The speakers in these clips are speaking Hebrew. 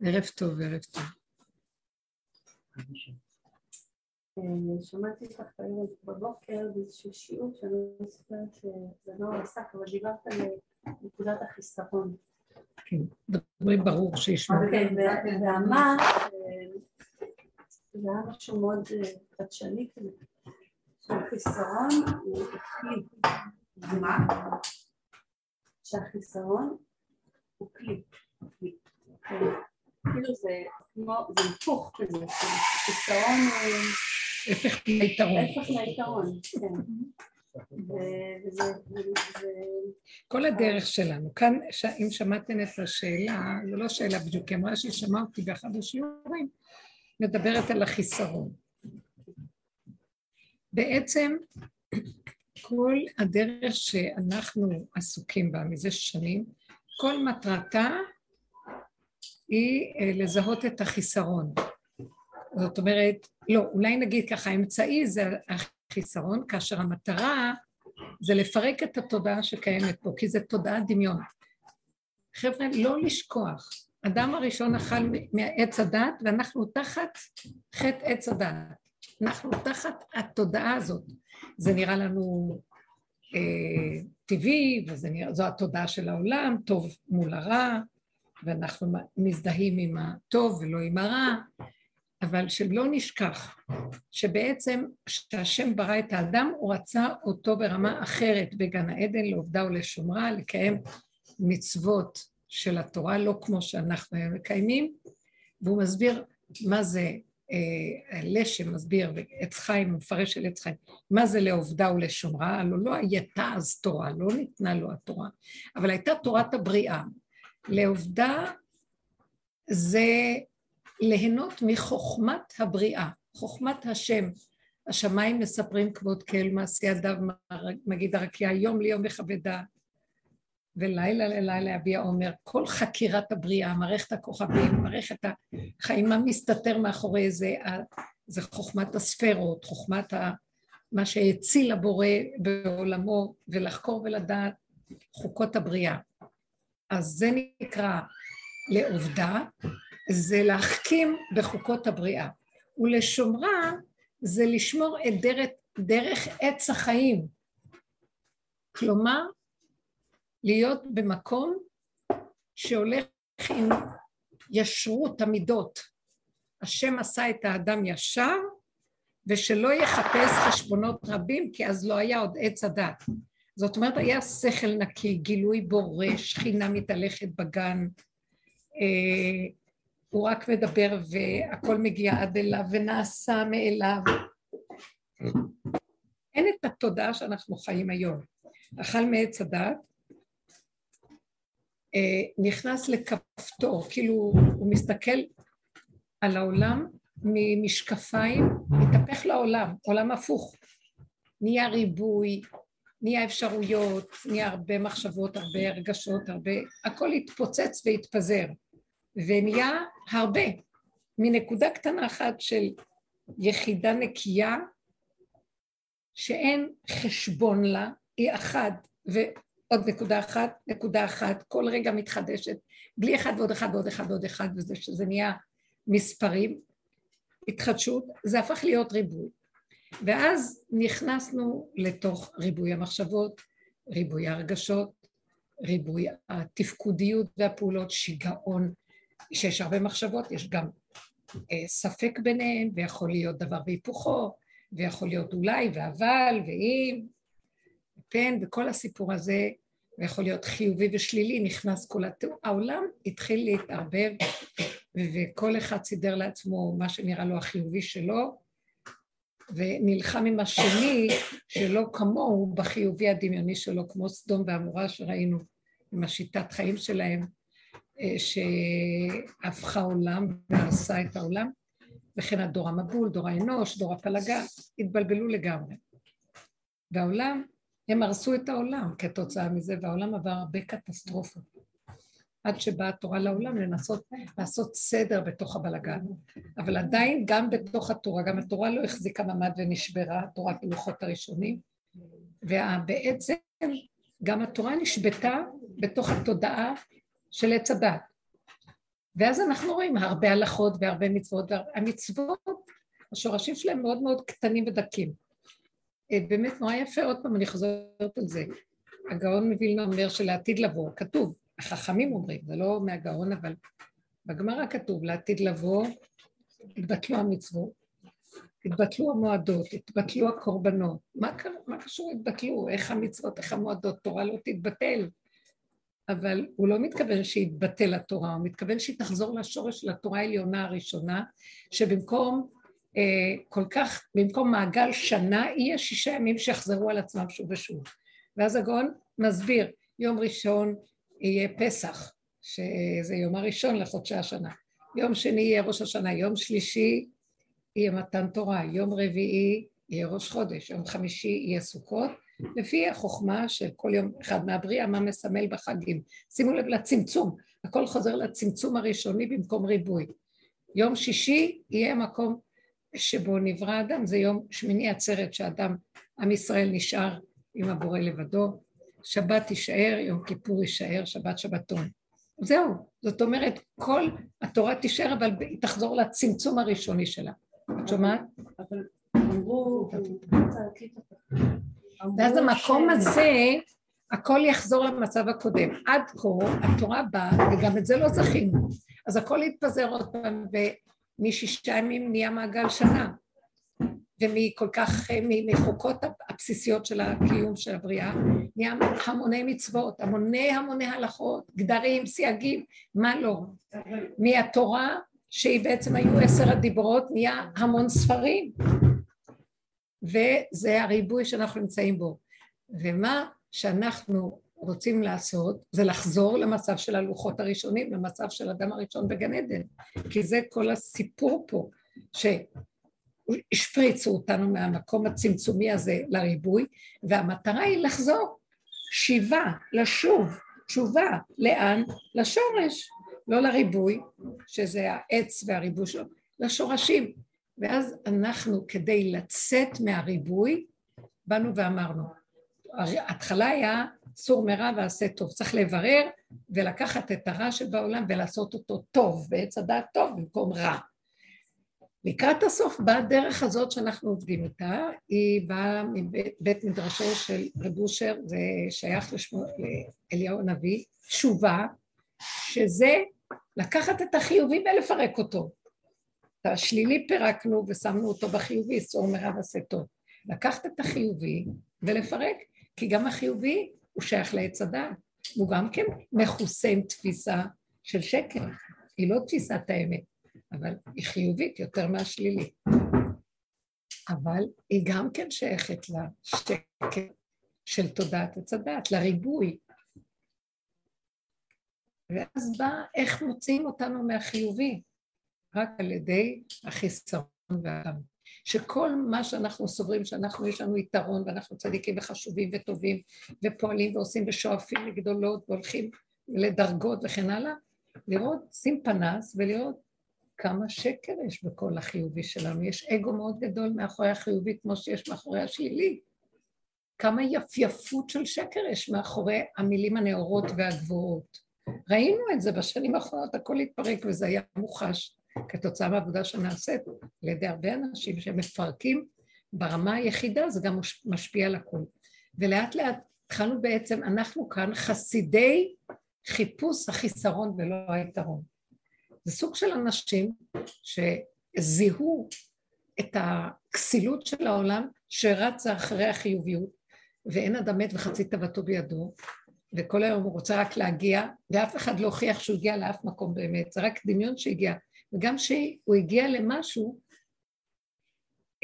ערב טוב, ערב טוב. אה, שמעתי אותך היום בבוקר באיזשהו שיעור שאני לא זוכרת שזה לא עסק, אבל דיברת על נקודת החיסרון. כן, דברי ברור שישמעו. אוקיי, ואמרת, זה היה משהו מאוד אה, חדשני כזה, שהחיסרון הוא כלי. מה? שהחיסרון הוא כלי. כאילו זה כמו, זה היפוך כזה, חיסרון הוא... הפך מהיתרון. הפך מהיתרון, כן. כל הדרך שלנו, כאן אם שמעתם את השאלה, זו לא שאלה בדיוק, היא אמרה שהיא שמעה אותי באחד השיעורים, מדברת על החיסרון. בעצם כל הדרך שאנחנו עסוקים בה מזה שנים, כל מטרתה היא אה, לזהות את החיסרון. זאת אומרת, לא, אולי נגיד ככה, האמצעי זה החיסרון, כאשר המטרה זה לפרק את התודעה שקיימת פה, כי זה תודעת דמיון. חבר'ה, לא לשכוח, אדם הראשון אכל מעץ הדת ואנחנו תחת חטא עץ הדת. אנחנו תחת התודעה הזאת. זה נראה לנו אה, טבעי, וזו התודעה של העולם, טוב מול הרע, ואנחנו מזדהים עם הטוב ולא עם הרע, אבל שלא נשכח שבעצם כשהשם ברא את האדם הוא רצה אותו ברמה אחרת בגן העדן לעובדה ולשומרה, לקיים מצוות של התורה, לא כמו שאנחנו היום מקיימים, והוא מסביר מה זה, אה, לשם מסביר, ועץ חיים, מפרש של עץ חיים, מה זה לעובדה ולשומרה, הלוא לא הייתה אז תורה, לא ניתנה לו התורה, אבל הייתה תורת הבריאה. לעובדה זה ליהנות מחוכמת הבריאה, חוכמת השם. השמיים מספרים כבוד כאל מעשי ידיו, מגיד הרקיע, יום ליום מכבד דעת, ולילה ללילה יביע עומר. כל חקירת הבריאה, מערכת הכוכבים, מערכת החיים, מה מסתתר מאחורי זה, זה חוכמת הספרות, חוכמת ה... מה שהציל הבורא בעולמו, ולחקור ולדעת חוקות הבריאה. אז זה נקרא לעובדה, זה להחכים בחוקות הבריאה. ולשומרה זה לשמור את דרך, דרך עץ החיים. כלומר, להיות במקום שהולך עם ישרות המידות. השם עשה את האדם ישר, ושלא יחפש חשבונות רבים, כי אז לא היה עוד עץ הדת. זאת אומרת, היה שכל נקי, גילוי בורא, שכינה מתהלכת בגן, אה, הוא רק מדבר והכל מגיע עד אליו ונעשה מאליו. אין את התודעה שאנחנו חיים היום. אכל מעץ הדת, אה, נכנס לכפתור, כאילו הוא מסתכל על העולם ממשקפיים, מתהפך לעולם, עולם הפוך. נהיה ריבוי, נהיה אפשרויות, נהיה הרבה מחשבות, הרבה הרגשות, הרבה... הכל התפוצץ והתפזר. ונהיה הרבה, מנקודה קטנה אחת של יחידה נקייה, שאין חשבון לה, היא אחת, ועוד נקודה אחת, נקודה אחת, כל רגע מתחדשת, בלי אחד ועוד אחד ועוד אחד ועוד אחד, וזה שזה נהיה מספרים, התחדשות, זה הפך להיות ריבוי. ואז נכנסנו לתוך ריבוי המחשבות, ריבוי הרגשות, ריבוי התפקודיות והפעולות, שיגעון, שיש הרבה מחשבות, יש גם אה, ספק ביניהן, ויכול להיות דבר והיפוכו, ויכול להיות אולי ואבל ואם, כן, וכל הסיפור הזה, ויכול להיות חיובי ושלילי, נכנס כל התיאור. העולם התחיל להתערבב, וכל אחד סידר לעצמו מה שנראה לו החיובי שלו, ונלחם עם השני שלא כמוהו בחיובי הדמיוני שלו, כמו סדום ועמורה שראינו עם השיטת חיים שלהם. שהפכה עולם והרסה את העולם, וכן הדור המבול, דור האנוש, דור הפלגה, התבלבלו לגמרי. והעולם, הם הרסו את העולם כתוצאה מזה, והעולם עבר הרבה קטסטרופות. עד שבאה התורה לעולם לנסות לעשות סדר בתוך הבלגן. אבל עדיין גם בתוך התורה, גם התורה לא החזיקה ממ"ד ונשברה, התורה בלוחות הראשונים, ובעצם גם התורה נשבתה בתוך התודעה של עץ הדת. ואז אנחנו רואים הרבה הלכות והרבה מצוות, המצוות, השורשים שלהם מאוד מאוד קטנים ודקים. אה, באמת נורא יפה, עוד פעם אני חוזרת על זה. הגאון מווילנה אומר שלעתיד לבוא, כתוב, החכמים אומרים, זה לא מהגאון, אבל בגמרא כתוב, לעתיד לבוא, התבטלו המצוות, התבטלו המועדות, התבטלו הקורבנות. מה, מה קשור התבטלו? איך המצוות, איך המועדות? תורה לא תתבטל. אבל הוא לא מתכוון שיתבטל התורה, הוא מתכוון שהיא תחזור לשורש של התורה העליונה הראשונה, שבמקום אה, כל כך, במקום מעגל שנה, יהיה שישה ימים שיחזרו על עצמם שוב ושוב. ואז הגאון מסביר, יום ראשון יהיה פסח, שזה יום הראשון לחודשי השנה, יום שני יהיה ראש השנה, יום שלישי יהיה מתן תורה, יום רביעי יהיה ראש חודש, יום חמישי יהיה סוכות, לפי החוכמה של כל יום אחד מהבריאה, מה מסמל בחגים. שימו לב לצמצום, הכל חוזר לצמצום הראשוני במקום ריבוי. יום שישי יהיה מקום שבו נברא אדם, זה יום שמיני עצרת שאדם, עם ישראל נשאר עם הבורא לבדו, שבת תישאר, יום כיפור יישאר, שבת שבתון. זהו, זאת אומרת, כל התורה תישאר, אבל היא תחזור לצמצום הראשוני שלה. את שומעת? אבל אמרו, ואז המקום הזה, הכל יחזור למצב הקודם. עד כה התורה באה, וגם את זה לא זכינו. אז הכל יתפזר עוד פעם, ומשישה ימים נהיה מעגל שנה. ומכל כך, מחוקות הבסיסיות של הקיום של הבריאה, נהיה המוני מצוות, המוני המוני הלכות, גדרים, סייגים, מה לא. מהתורה, שהיא בעצם היו עשר הדיברות, נהיה המון ספרים. וזה הריבוי שאנחנו נמצאים בו. ומה שאנחנו רוצים לעשות זה לחזור למצב של הלוחות הראשונים, למצב של אדם הראשון בגן עדן, כי זה כל הסיפור פה, שהשפריצו אותנו מהמקום הצמצומי הזה לריבוי, והמטרה היא לחזור, שיבה, לשוב, תשובה, לאן? לשורש, לא לריבוי, שזה העץ והריבוי שלו, לשורשים. ואז אנחנו, כדי לצאת מהריבוי, באנו ואמרנו, ההתחלה היה סור מרע ועשה טוב, צריך לברר ולקחת את הרע שבעולם ולעשות אותו טוב, בעץ הדעת טוב במקום רע. לקראת הסוף באה הדרך הזאת שאנחנו עובדים איתה, היא באה מבית מדרשו של רב אושר, זה שייך לשמו, לאליהו הנביא, תשובה, שזה לקחת את החיובי ולפרק אותו. את השלילי פירקנו ושמנו אותו בחיובי, סור מרע ועשה טוב. לקחת את החיובי ולפרק, כי גם החיובי הוא שייך לעץ הדעת, הוא גם כן מכוסה עם תפיסה של שקר, היא לא תפיסת האמת, אבל היא חיובית יותר מהשלילי. אבל היא גם כן שייכת לשקר של תודעת עץ הדעת, לריבוי. ואז בא איך מוציאים אותנו מהחיובי. רק על ידי החיסרון והאדם. שכל מה שאנחנו סוברים שאנחנו, יש לנו יתרון ואנחנו צדיקים וחשובים וטובים ופועלים ועושים ושואפים לגדולות והולכים לדרגות וכן הלאה, לראות, שים פנס ולראות כמה שקר יש בכל החיובי שלנו. יש אגו מאוד גדול מאחורי החיובי כמו שיש מאחורי השלילי. כמה יפייפות של שקר יש מאחורי המילים הנאורות והגבוהות. ראינו את זה בשנים האחרונות, הכל התפרק וזה היה מוחש. כתוצאה מהעבודה שנעשית על ידי הרבה אנשים שמפרקים ברמה היחידה, זה גם משפיע על הכול. ולאט לאט התחלנו בעצם, אנחנו כאן חסידי חיפוש החיסרון ולא היתרון. זה סוג של אנשים שזיהו את הכסילות של העולם שרצה אחרי החיוביות, ואין אדם מת וחצי תאוותו בידו, וכל היום הוא רוצה רק להגיע, ואף אחד לא הוכיח שהוא הגיע לאף מקום באמת, זה רק דמיון שהגיע. וגם כשהוא הגיע למשהו,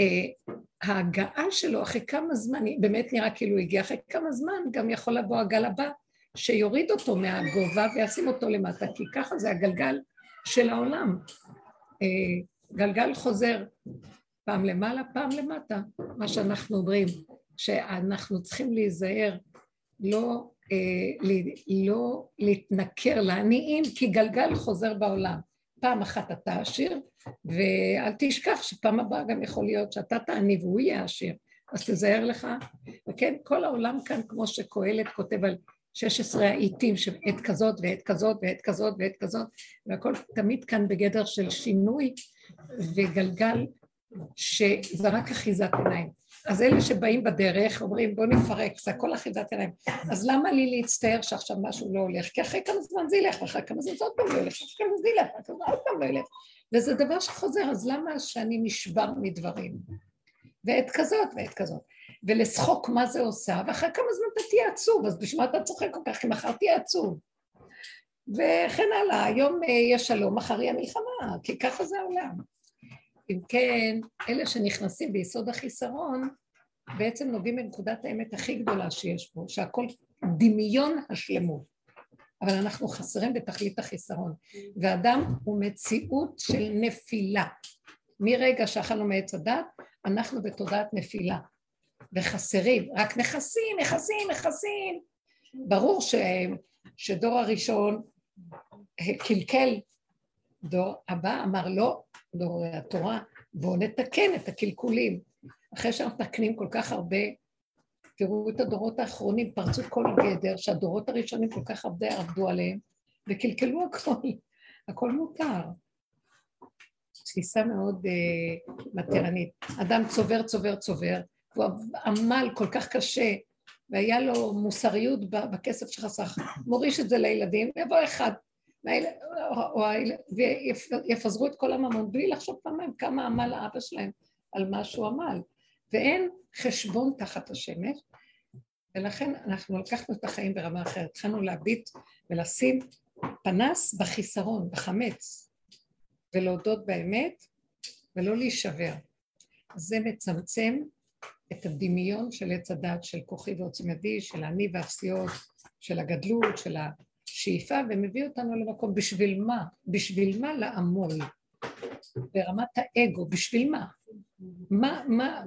אה, ההגעה שלו אחרי כמה זמן, באמת נראה כאילו הוא הגיע אחרי כמה זמן, גם יכול לבוא הגל הבא שיוריד אותו מהגובה וישים אותו למטה, כי ככה זה הגלגל של העולם. אה, גלגל חוזר פעם למעלה, פעם למטה, מה שאנחנו אומרים, שאנחנו צריכים להיזהר לא, אה, לא להתנכר לעניים, כי גלגל חוזר בעולם. פעם אחת אתה עשיר, ואל תשכח שפעם הבאה גם יכול להיות שאתה תעני והוא יהיה עשיר, אז תזהר לך. וכן, כל העולם כאן, כמו שקהלת כותב על 16 העיתים שעת כזאת ועת כזאת ועת כזאת ועת כזאת, והכל תמיד כאן בגדר של שינוי וגלגל שזה רק אחיזת עיניים. אז אלה שבאים בדרך אומרים בוא נפרק, זה הכל אחיזת עיניים. אז למה לי להצטער שעכשיו משהו לא הולך? כי אחרי כמה זמן זה ילך, ואחרי כמה זמן זה עוד פעם לא ילך, אחרי כמה זה ילך, ואחרי עוד פעם לא ילך. וזה דבר שחוזר, אז למה שאני נשבר מדברים? ועת כזאת ועת כזאת. ולשחוק מה זה עושה, ואחרי כמה זמן אתה תהיה עצוב, אז בשביל מה אתה צוחק כל כך, כי מחר תהיה עצוב. וכן הלאה, היום אה, יש שלום, מחר יהיה מלחמה, כי ככה זה העולם. אם כן, אלה שנכנסים ביסוד החיסרון, בעצם נוגעים בנקודת האמת הכי גדולה שיש פה, שהכל דמיון השלמות. אבל אנחנו חסרים בתכלית החיסרון. ואדם הוא מציאות של נפילה. מרגע שאכלנו מעץ הדת, אנחנו בתודעת נפילה. וחסרים, רק נכסים, נכסים, נכסים. ברור ש, שדור הראשון קלקל, דור הבא אמר לא, דור התורה, בואו נתקן את הקלקולים. אחרי שאנחנו מתקנים כל כך הרבה, תראו את הדורות האחרונים, פרצו כל גדר, שהדורות הראשונים כל כך הרבה עבדו עליהם, וקלקלו הכל, הכל מותר. תפיסה מאוד uh, מטרנית. אדם צובר, צובר, צובר, הוא עמל כל כך קשה, והיה לו מוסריות בכסף שחסך, מוריש את זה לילדים, ויבוא אחד, ויפזרו את כל הממון בלי לחשוב פעמיים כמה עמל האבא שלהם על מה שהוא עמל. ואין חשבון תחת השמש, ולכן אנחנו לקחנו את החיים ברמה אחרת. התחלנו להביט ולשים פנס בחיסרון, בחמץ, ולהודות באמת, ולא להישבר. זה מצמצם את הדמיון של עץ הדת של כוחי ועוצמתי, של אני והפסיעות, של הגדלות, של השאיפה, ומביא אותנו למקום. בשביל מה? בשביל מה לעמול? ברמת האגו, בשביל מה? מה, מה,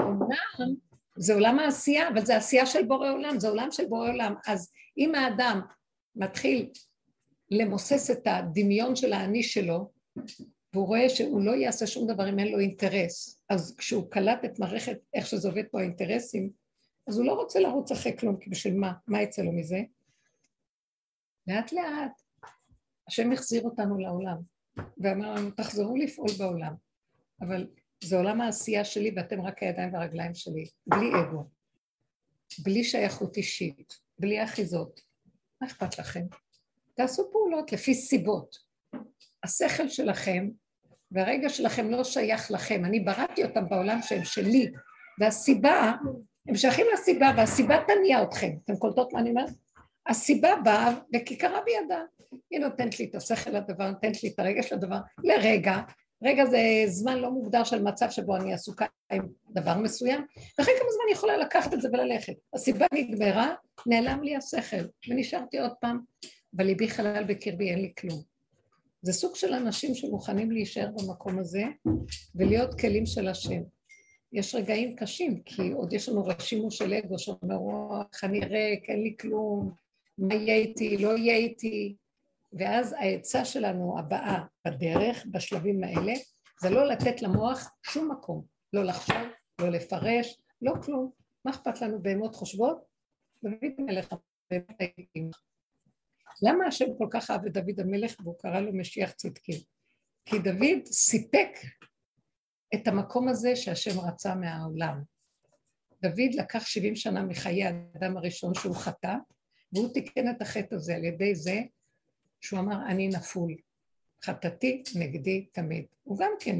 אומנם זה עולם העשייה, אבל זה עשייה של בורא עולם, זה עולם של בורא עולם. אז אם האדם מתחיל למוסס את הדמיון של האני שלו, והוא רואה שהוא לא יעשה שום דבר אם אין לו אינטרס. אז כשהוא קלט את מערכת, איך שזה עובד פה האינטרסים, אז הוא לא רוצה לרוץ אחרי כלום, כי בשביל מה? מה יצא לו מזה? לאט לאט השם החזיר אותנו לעולם, ואמר לנו, תחזרו לפעול בעולם. אבל זה עולם העשייה שלי ואתם רק הידיים והרגליים שלי, בלי אגו, בלי שייכות אישית, בלי אחיזות. מה אכפת לכם? תעשו פעולות לפי סיבות. השכל שלכם והרגע שלכם לא שייך לכם, אני בראתי אותם בעולם שהם שלי, והסיבה, הם שייכים לסיבה, והסיבה תניע אתכם. אתם קולטות מה אני אומרת? הסיבה באה וכיכרה בידה. היא נותנת לי את השכל לדבר, נותנת לי את הרגש לדבר, לרגע. רגע זה זמן לא מוגדר של מצב שבו אני עסוקה עם דבר מסוים, ואחרי כמה זמן אני יכולה לקחת את זה וללכת. הסיבה נגמרה, נעלם לי השכל, ונשארתי עוד פעם, בליבי חלל בקרבי, אין לי כלום. זה סוג של אנשים שמוכנים להישאר במקום הזה ולהיות כלים של השם. יש רגעים קשים, כי עוד יש לנו רשימו של אגו שאומר, איך אני ריק, אין לי כלום, מה יהיה איתי, לא יהיה איתי. ואז העצה שלנו הבאה בדרך, בשלבים האלה, זה לא לתת למוח שום מקום, לא לחשוב, לא לפרש, לא כלום. מה אכפת לנו בהמות חושבות? דוד מלך באמת הייתי למה השם כל כך אהב את דוד המלך והוא קרא לו משיח צדקי? כי דוד סיפק את המקום הזה שהשם רצה מהעולם. דוד לקח 70 שנה מחיי האדם הראשון שהוא חטא, והוא תיקן את החטא הזה על ידי זה שהוא אמר, אני נפול. חטאתי נגדי תמיד. הוא גם כן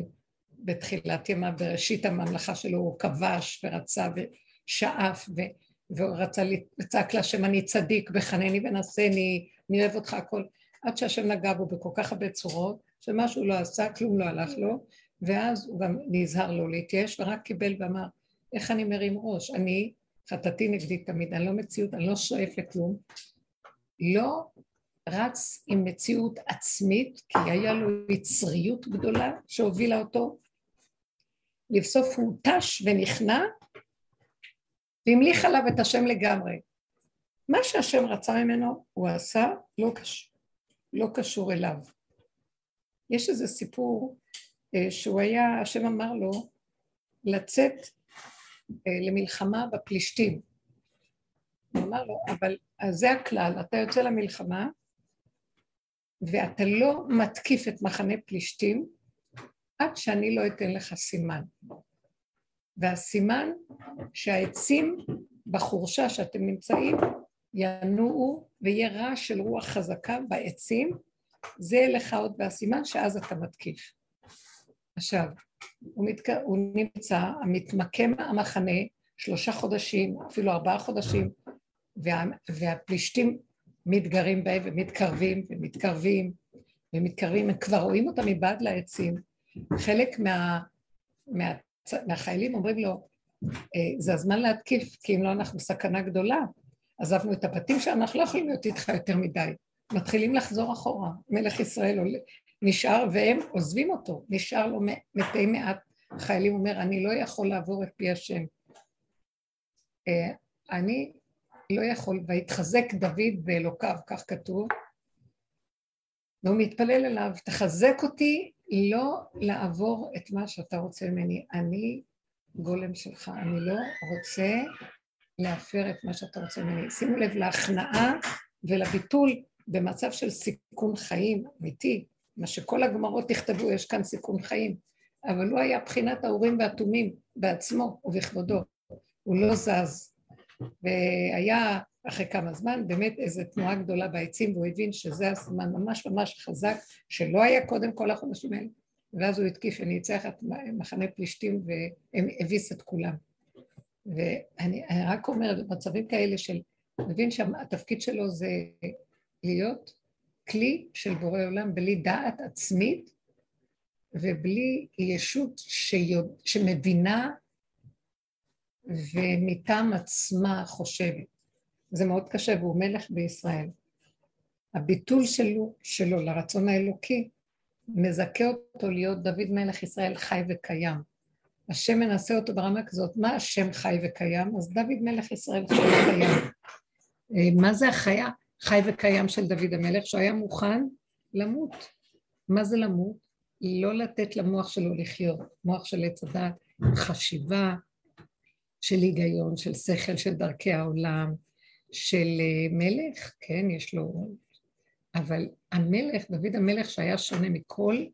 בתחילת ימיו, בראשית הממלכה שלו, הוא כבש ורצה ושאף. והוא רצה לצעק להשם, אני צדיק, בחנני ונשני, אני אוהב אותך הכל, עד שהשם נגע בו בכל כך הרבה צורות, שמה שהוא לא עשה, כלום לא הלך לו, ואז הוא גם נזהר לו להתייאש, ורק קיבל ואמר, איך אני מרים ראש? אני, חטאתי נגדי תמיד, אני לא מציאות, אני לא שואף לכלום. לא רץ עם מציאות עצמית, כי היה לו יצריות גדולה שהובילה אותו. לבסוף הוא טש ונכנע, והמליך עליו את השם לגמרי. מה שהשם רצה ממנו הוא עשה, לא קשור, לא קשור אליו. יש איזה סיפור אה, שהוא היה, השם אמר לו לצאת אה, למלחמה בפלישתים. הוא אמר לו, אבל זה הכלל, אתה יוצא למלחמה, ואתה לא מתקיף את מחנה פלישתים עד שאני לא אתן לך סימן. והסימן שהעצים בחורשה שאתם נמצאים ינועו ויהיה רעש של רוח חזקה בעצים, זה לך עוד והסימן שאז אתה מתקיף. עכשיו, הוא, מתק... הוא נמצא, המתמקם המחנה שלושה חודשים, אפילו ארבעה חודשים, וה... והפלישתים מתגרים בהם ומתקרבים ומתקרבים ומתקרבים, הם כבר רואים אותם מבעד לעצים. חלק מה... מה... מהחיילים אומרים לו, אה, זה הזמן להתקיף, כי אם לא אנחנו סכנה גדולה. עזבנו את הבתים שלנו, אנחנו לא יכולים להיות איתך יותר מדי. מתחילים לחזור אחורה. מלך ישראל נשאר, והם עוזבים אותו. נשאר לו מתי מעט חיילים, אומר, אני לא יכול לעבור את פי השם. אה, אני לא יכול, ויתחזק דוד באלוקיו, כך כתוב, והוא מתפלל אליו, תחזק אותי לא לעבור את מה שאתה רוצה ממני. אני גולם שלך, אני לא רוצה להפר את מה שאתה רוצה ממני. שימו לב להכנעה ולביטול במצב של סיכון חיים אמיתי, מה שכל הגמרות יכתבו, יש כאן סיכון חיים, אבל הוא היה בחינת האורים והתומים בעצמו ובכבודו, הוא לא זז. והיה אחרי כמה זמן באמת איזו תנועה גדולה בעצים, והוא הבין שזה הזמן ממש ממש חזק, שלא היה קודם כל החודשים האלה, ואז הוא התקיף וניצח את מחנה פלישתים והביס את כולם. ואני רק אומרת, במצבים כאלה של, מבין שהתפקיד שלו זה להיות כלי של בורא עולם בלי דעת עצמית ובלי ישות שיוד, שמבינה ומטעם עצמה חושבת. זה מאוד קשה, והוא מלך בישראל. הביטול שלו, שלו לרצון האלוקי מזכה אותו להיות דוד מלך ישראל חי וקיים. השם מנסה אותו ברמה כזאת, מה השם חי וקיים? אז דוד מלך ישראל חי וקיים. אה, מה זה החיה חי וקיים של דוד המלך? שהוא היה מוכן למות. מה זה למות? לא לתת למוח שלו לחיות, מוח של עץ הדת, חשיבה של היגיון, של שכל, של דרכי העולם, של אה, מלך, כן, יש לו... אבל המלך, דוד המלך שהיה שונה מכל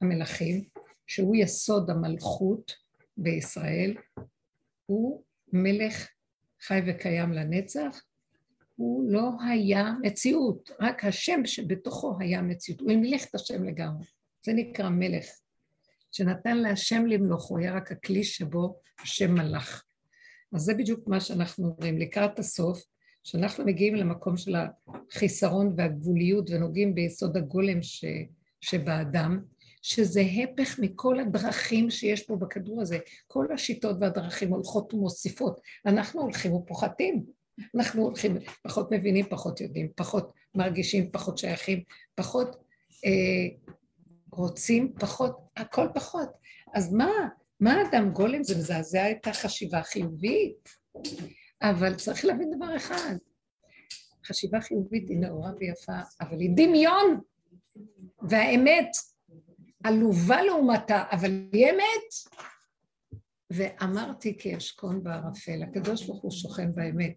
המלכים, שהוא יסוד המלכות בישראל, הוא מלך חי וקיים לנצח, הוא לא היה מציאות, רק השם שבתוכו היה מציאות, הוא המליך את השם לגמרי, זה נקרא מלך, שנתן להשם למלוך, הוא היה רק הכלי שבו השם מלך. אז זה בדיוק מה שאנחנו אומרים, לקראת הסוף, שאנחנו מגיעים למקום של החיסרון והגבוליות ונוגעים ביסוד הגולם ש, שבאדם, שזה הפך מכל הדרכים שיש פה בכדור הזה. כל השיטות והדרכים הולכות ומוסיפות. אנחנו הולכים ופוחתים. אנחנו הולכים, פחות מבינים, פחות יודעים, פחות מרגישים, פחות שייכים, פחות אה, רוצים, פחות, הכל פחות. אז מה, מה אדם גולם? זה מזעזע את החשיבה החיובית. אבל צריך להבין דבר אחד, חשיבה חיובית היא נאורה ויפה, אבל היא דמיון, והאמת עלובה לעומתה, אבל היא אמת. ואמרתי כי אשכון בערפל, הקדוש ברוך הוא שוכן באמת,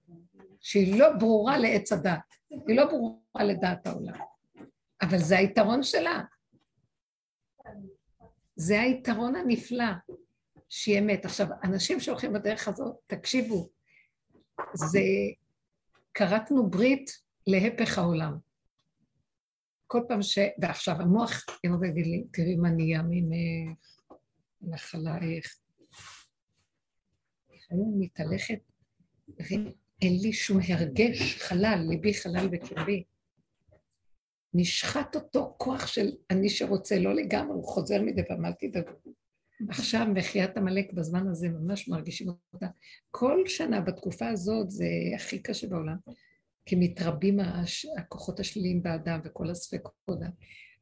שהיא לא ברורה לעץ הדת, היא לא ברורה לדעת העולם, אבל זה היתרון שלה. זה היתרון הנפלא, שהיא אמת. עכשיו, אנשים שהולכים בדרך הזאת, תקשיבו, זה, כרתנו ברית להפך העולם. כל פעם ש... ועכשיו המוח יבוא ויגיד לי, תראי מה נהיה ממך, נחלייך. לפעמים מתהלכת, ואין לי שום הרגש, חלל, ליבי חלל בקרבי. נשחט אותו כוח של אני שרוצה, לא לגמרי, הוא חוזר מדי פעם, אל תדאגו. עכשיו מחיית עמלק בזמן הזה ממש מרגישים אותה. כל שנה בתקופה הזאת זה הכי קשה בעולם, כי מתרבים הכוחות השליליים באדם וכל הספקות.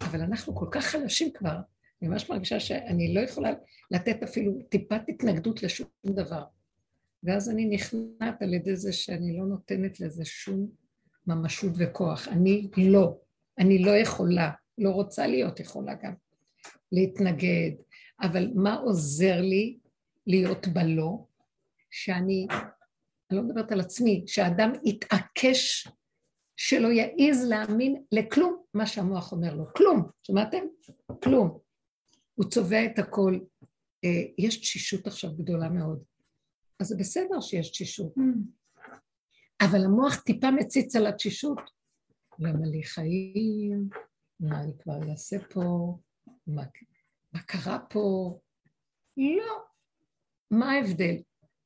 אבל אנחנו כל כך חלשים כבר, אני ממש מרגישה שאני לא יכולה לתת אפילו טיפת התנגדות לשום דבר. ואז אני נכנעת על ידי זה שאני לא נותנת לזה שום ממשות וכוח. אני לא, אני לא יכולה, לא רוצה להיות יכולה גם. להתנגד, אבל מה עוזר לי להיות בלא? שאני, אני לא מדברת על עצמי, שהאדם יתעקש שלא יעז להאמין לכלום מה שהמוח אומר לו, כלום, שמעתם? כלום. הוא צובע את הכל. אה, יש תשישות עכשיו גדולה מאוד. אז זה בסדר שיש תשישות. אבל המוח טיפה מציץ על התשישות. למה לי חיים? מה אני כבר אעשה פה? מה, מה קרה פה? לא. מה ההבדל?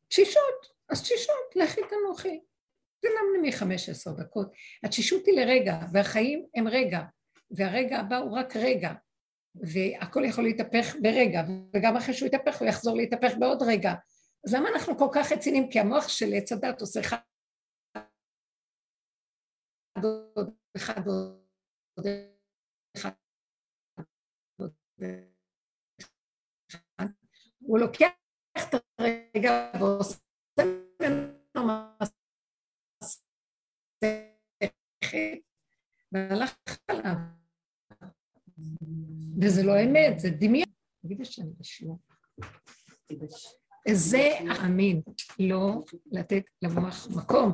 תשישות. אז תשישות, לכי תנוחי. זה מחמש עשר דקות. התשישות היא לרגע, והחיים הם רגע, והרגע הבא הוא רק רגע, והכל יכול להתהפך ברגע, וגם אחרי שהוא יתהפך הוא יחזור להתהפך בעוד רגע. אז למה אנחנו כל כך רציניים? כי המוח של עץ הדת עושה אחד עוד אחד עוד אחד הוא לוקח את הרגע ועושה ממנו והלך עליו. וזה לא אמת, זה דמיון. תגידי שאני בשיעור. זה האמין, לא לתת למוח מקום.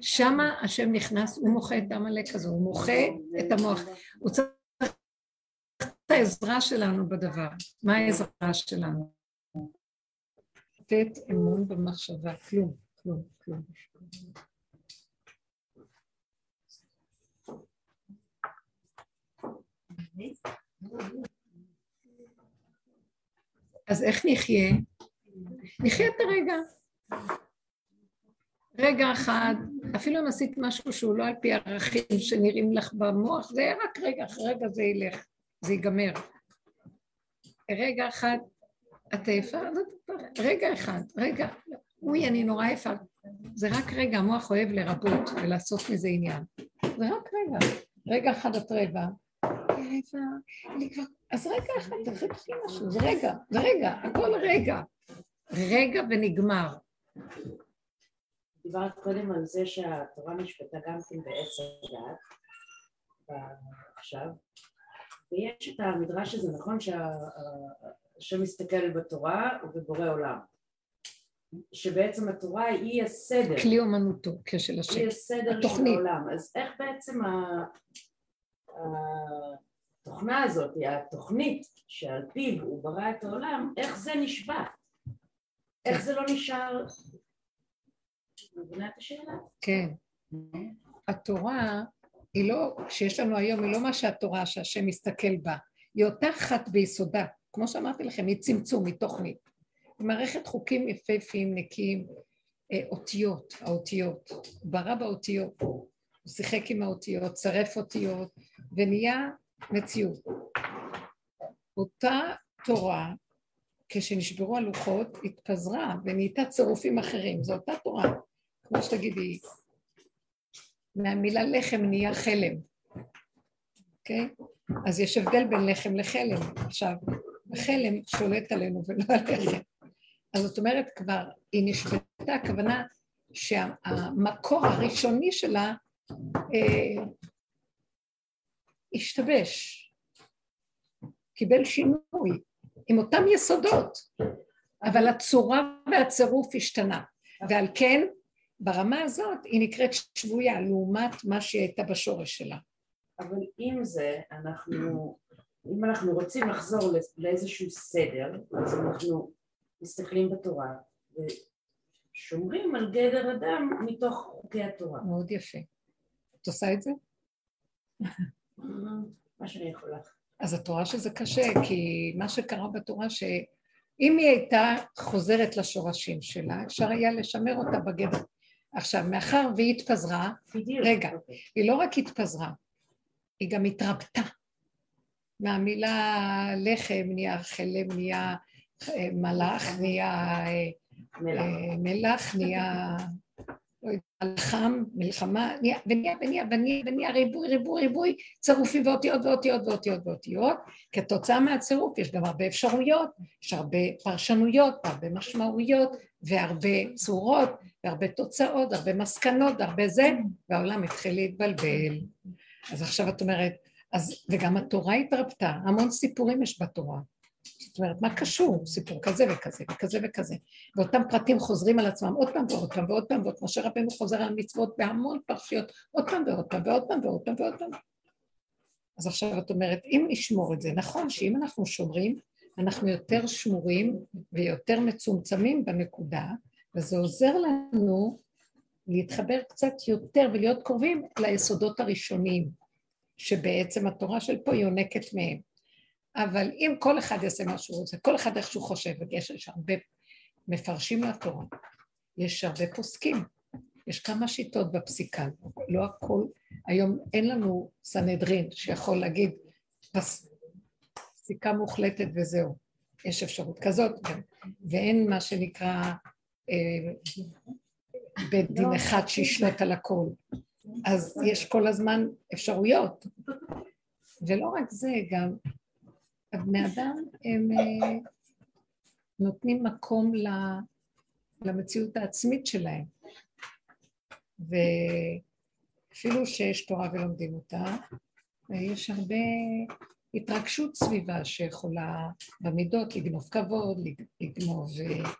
שמה השם נכנס, הוא מוחה את עמלק הזה, הוא מוחה את המוח. הוא צריך את העזרה שלנו בדבר. מה העזרה שלנו? לתת אמון במחשבה, כלום, כלום, כלום. אז איך נחיה? נחיה את הרגע. רגע אחד, אפילו אם עשית משהו שהוא לא על פי ערכים שנראים לך במוח, זה רק רגע, אחרי רגע זה ילך, זה ייגמר. רגע אחד, את עייפה? רגע אחד, רגע, אוי, אני נורא עייפה. זה רק רגע, המוח אוהב לרבות ולעשות מזה עניין. זה רק רגע. רגע אחד את רבע, אז רגע אחד, תחכי משהו, זה רגע, זה רגע, הכל רגע. רגע ונגמר. דיברת קודם על זה שהתורה נשפטה גם כן בעץ הדעת, עכשיו, ויש את המדרש הזה, נכון שהשם מסתכל בתורה ובבורא עולם, שבעצם התורה היא הסדר. כלי אומנותו, כשל השם. היא הסדר של העולם. אז איך בעצם התוכנה הזאת, התוכנית שעל פיו הוא ברא את העולם, איך זה נשבע? איך זה לא נשאר... מבינה את השאלה? כן. התורה היא לא, שיש לנו היום, היא לא מה שהתורה שהשם מסתכל בה, היא אותה אחת ביסודה, כמו שאמרתי לכם, היא צמצום, היא תוכנית. מערכת חוקים יפהפיים, נקיים, אה, אותיות, האותיות, ברא באותיות, הוא שיחק עם האותיות, צרף אותיות, ונהיה מציאות. אותה תורה, כשנשברו הלוחות, התפזרה ונהייתה צירופים אחרים, זו אותה תורה, כמו שתגידי, מהמילה לחם נהיה חלם, אוקיי? Okay? אז יש הבדל בין לחם לחלם. עכשיו, החלם שולט עלינו ולא הלחם. אז זאת אומרת כבר, היא נשבתה, הכוונה שהמקור הראשוני שלה אה, השתבש, קיבל שינוי, עם אותם יסודות, אבל הצורה והצירוף השתנה, ועל כן ברמה הזאת היא נקראת שבויה לעומת מה שהיא הייתה בשורש שלה. אבל עם זה אנחנו, אם אנחנו רוצים לחזור לאיזשהו סדר, אז אנחנו מסתכלים בתורה ושומרים על גדר אדם מתוך חוקי התורה. מאוד יפה. את עושה את זה? מה שאני יכולה. אז את רואה שזה קשה, כי מה שקרה בתורה שאם היא הייתה חוזרת לשורשים שלה, אפשר היה לשמר אותה בגדר. עכשיו, מאחר והיא התפזרה, בדיוק. רגע, okay. אוקיי. היא לא רק התפזרה, היא גם התרפתה. מהמילה לחם נהיה חלם, נהיה אה, מלאך, נהיה אה, מלח, נהיה חם, מלחמה, ונהיה, ונהיה, ונהיה, ונהיה ריבוי, ריבוי, ריבוי, צירופים ואותיות ואותיות ואותיות ואותיות. כתוצאה מהצירוף יש גם הרבה אפשרויות, יש הרבה פרשנויות, הרבה משמעויות, והרבה צורות, והרבה תוצאות, הרבה מסקנות, הרבה זה, והעולם התחיל להתבלבל. אז עכשיו את אומרת, אז, וגם התורה התרפתה, המון סיפורים יש בתורה. זאת אומרת, מה קשור? סיפור כזה וכזה וכזה וכזה. ואותם פרטים חוזרים על עצמם עוד פעם ועוד פעם ועוד פעם ועוד משה רבנו חוזר על מצוות בהמון פרשיות עוד פעם ועוד פעם ועוד פעם ועוד פעם ועוד פעם. אז עכשיו את אומרת, אם נשמור את זה, נכון שאם אנחנו שומרים, אנחנו יותר שמורים ויותר מצומצמים בנקודה, וזה עוזר לנו להתחבר קצת יותר ולהיות קרובים ליסודות הראשונים, שבעצם התורה של פה יונקת מהם. אבל אם כל אחד יעשה מה שהוא רוצה, כל אחד איך שהוא חושב, ויש הרבה מפרשים לתורה, יש הרבה פוסקים, יש כמה שיטות בפסיקה, לא הכל, היום אין לנו סנהדרין שיכול להגיד פס, פסיקה מוחלטת וזהו, יש אפשרות כזאת גם, ואין מה שנקרא אה, בית דין לא, אחד שישלוט על הכל, אז יש כל הזמן אפשרויות, ולא רק זה, גם הבני אדם הם אה, נותנים מקום למציאות העצמית שלהם. ואפילו שיש תורה ולומדים אותה, יש הרבה התרגשות סביבה שיכולה במידות לגנוב כבוד, לגנוב אה,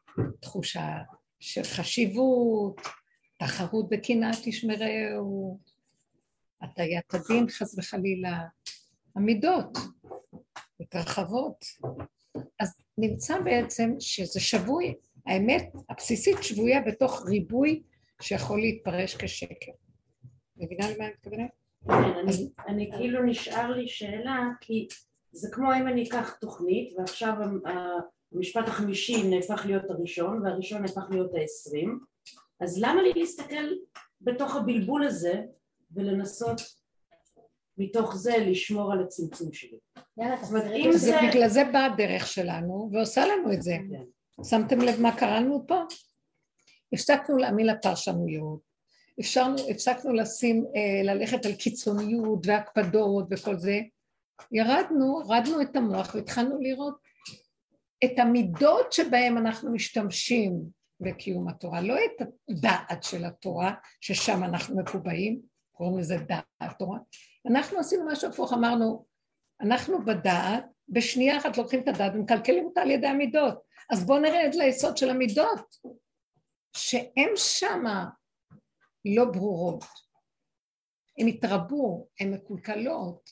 תחושה של חשיבות, תחרות בקנאה תשמרהו, הטיית הדין חס וחלילה, המידות מתרחבות. אז נמצא בעצם שזה שבוי, האמת הבסיסית שבויה בתוך ריבוי שיכול להתפרש כשקר. מבינה למה אני מתכוונת? כן, אני כאילו נשאר לי שאלה, כי זה כמו אם אני אקח תוכנית ועכשיו המשפט החמישי נהפך להיות הראשון והראשון נהפך להיות העשרים, אז למה לי להסתכל בתוך הבלבול הזה ולנסות מתוך זה לשמור על הצמצום שלי? זה בגלל זה באה הדרך שלנו ועושה לנו את זה. כן. שמתם לב מה קרה לנו פה? הפסקנו להאמין לפרשנויות, אפשרנו, הפסקנו לשים, אה, ללכת על קיצוניות והקפדות וכל זה, ירדנו, הורדנו את המוח והתחלנו לראות את המידות שבהם אנחנו משתמשים בקיום התורה, לא את הדעת של התורה, ששם אנחנו מקובעים, קוראים לזה דעת תורה, אנחנו עשינו משהו הפוך, אמרנו, אנחנו בדעת, בשנייה אחת לוקחים את הדעת ומקלקלים אותה על ידי המידות, אז בואו נרד ליסוד של המידות, שהן שמה לא ברורות. הן התרבו, הן מקולקלות.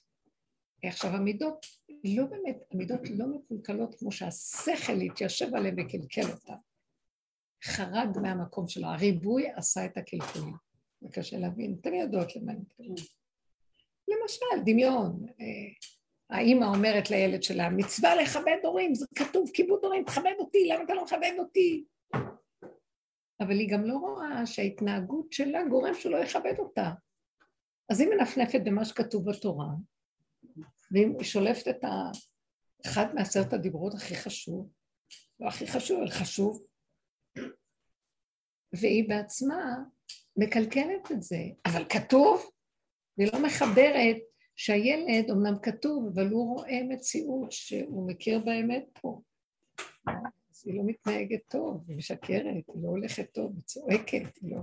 עכשיו המידות לא באמת, המידות לא מקולקלות כמו שהשכל התיישב עליהן וקלקל אותן. חרד מהמקום שלו, הריבוי עשה את הקלקולים. זה קשה להבין, אתן יודעות למה אני מתכוונת. למשל, דמיון. אה, האימא אומרת לילד שלה, מצווה לכבד הורים, זה כתוב כיבוד הורים, תכבד אותי, למה אתה לא מכבד אותי? אבל היא גם לא רואה שההתנהגות שלה גורם שלא יכבד אותה. אז היא מנפנפת במה שכתוב בתורה, והיא שולפת את אחד מעשרת הדיברות הכי חשוב, לא הכי חשוב, אבל חשוב, והיא בעצמה מקלקלת את זה. אבל כתוב, והיא לא מחברת שהילד, אמנם כתוב, אבל הוא רואה מציאות שהוא מכיר באמת פה. אז היא לא מתנהגת טוב, היא משקרת, היא לא הולכת טוב, היא צועקת, היא לא,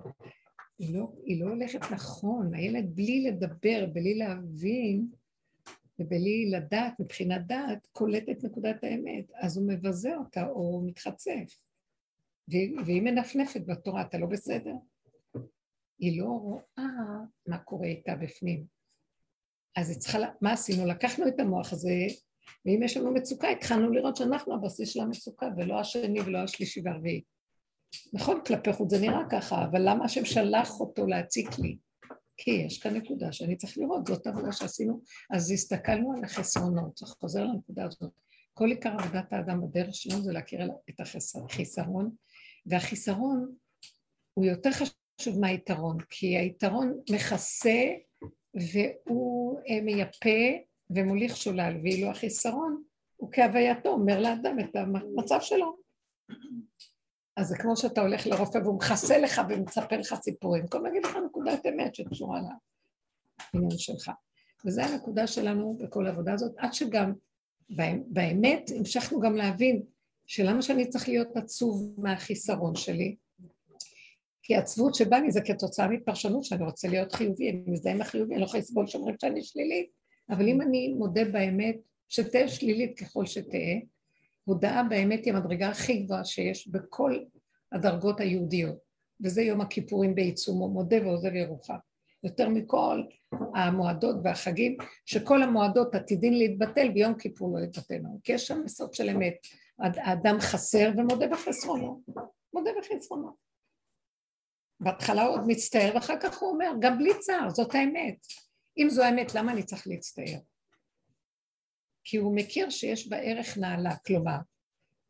היא לא, היא לא הולכת נכון. הילד בלי לדבר, בלי להבין, ובלי לדעת, מבחינת דעת, קולט את נקודת האמת, אז הוא מבזה אותה או מתחצף. והיא מנפנפת בתורה, אתה לא בסדר? היא לא רואה מה קורה איתה בפנים. אז היא צריכה, מה עשינו? לקחנו את המוח הזה ואם יש לנו מצוקה, התחלנו לראות שאנחנו הבסיס של המצוקה, ולא השני ולא השלישי והרביעי. נכון, כלפי חוץ זה נראה ככה, אבל למה השם שלח אותו להציק לי? כי יש כאן נקודה שאני צריך לראות, זאת עבודה שעשינו, אז הסתכלנו על החסרונות, זה חוזר לנקודה הזאת. כל עיקר עבודת האדם בדרך שלנו זה להכיר את החיסרון, והחיסרון הוא יותר חשוב מהיתרון, כי היתרון מכסה והוא אה, מייפה ומוליך שולל, ואילו החיסרון הוא כהווייתו, אומר לאדם את המצב שלו. אז זה כמו שאתה הולך לרופא והוא מכסה לך ומספר לך סיפורים, כל להגיד לך נקודת אמת שקשורה לעניין שלך. וזו הנקודה שלנו בכל העבודה הזאת, עד שגם באמת המשכנו גם להבין שלמה שאני צריך להיות עצוב מהחיסרון שלי, כי עצבות שבא לי זה כתוצאה מפרשנות שאני רוצה להיות חיובי, אני מזדהה עם החיובי, אני לא יכולה לסבול שאומרים שאני שלילית, אבל אם אני מודה באמת, שתהיה שלילית ככל שתהיה, הודאה באמת היא המדרגה הכי גבוהה שיש בכל הדרגות היהודיות, וזה יום הכיפורים בעיצומו, מודה ועוזב ירוחם. יותר מכל המועדות והחגים, שכל המועדות עתידין להתבטל, ביום כיפור לא יתבטלנו, כי יש שם יסוד של אמת. האדם חסר ומודה בחסרונו, מודה בחסרונו. בהתחלה הוא עוד מצטער, ואחר כך הוא אומר, גם בלי צער, זאת האמת. אם זו האמת, למה אני צריך להצטער? כי הוא מכיר שיש בה ערך נעלה, כלומר,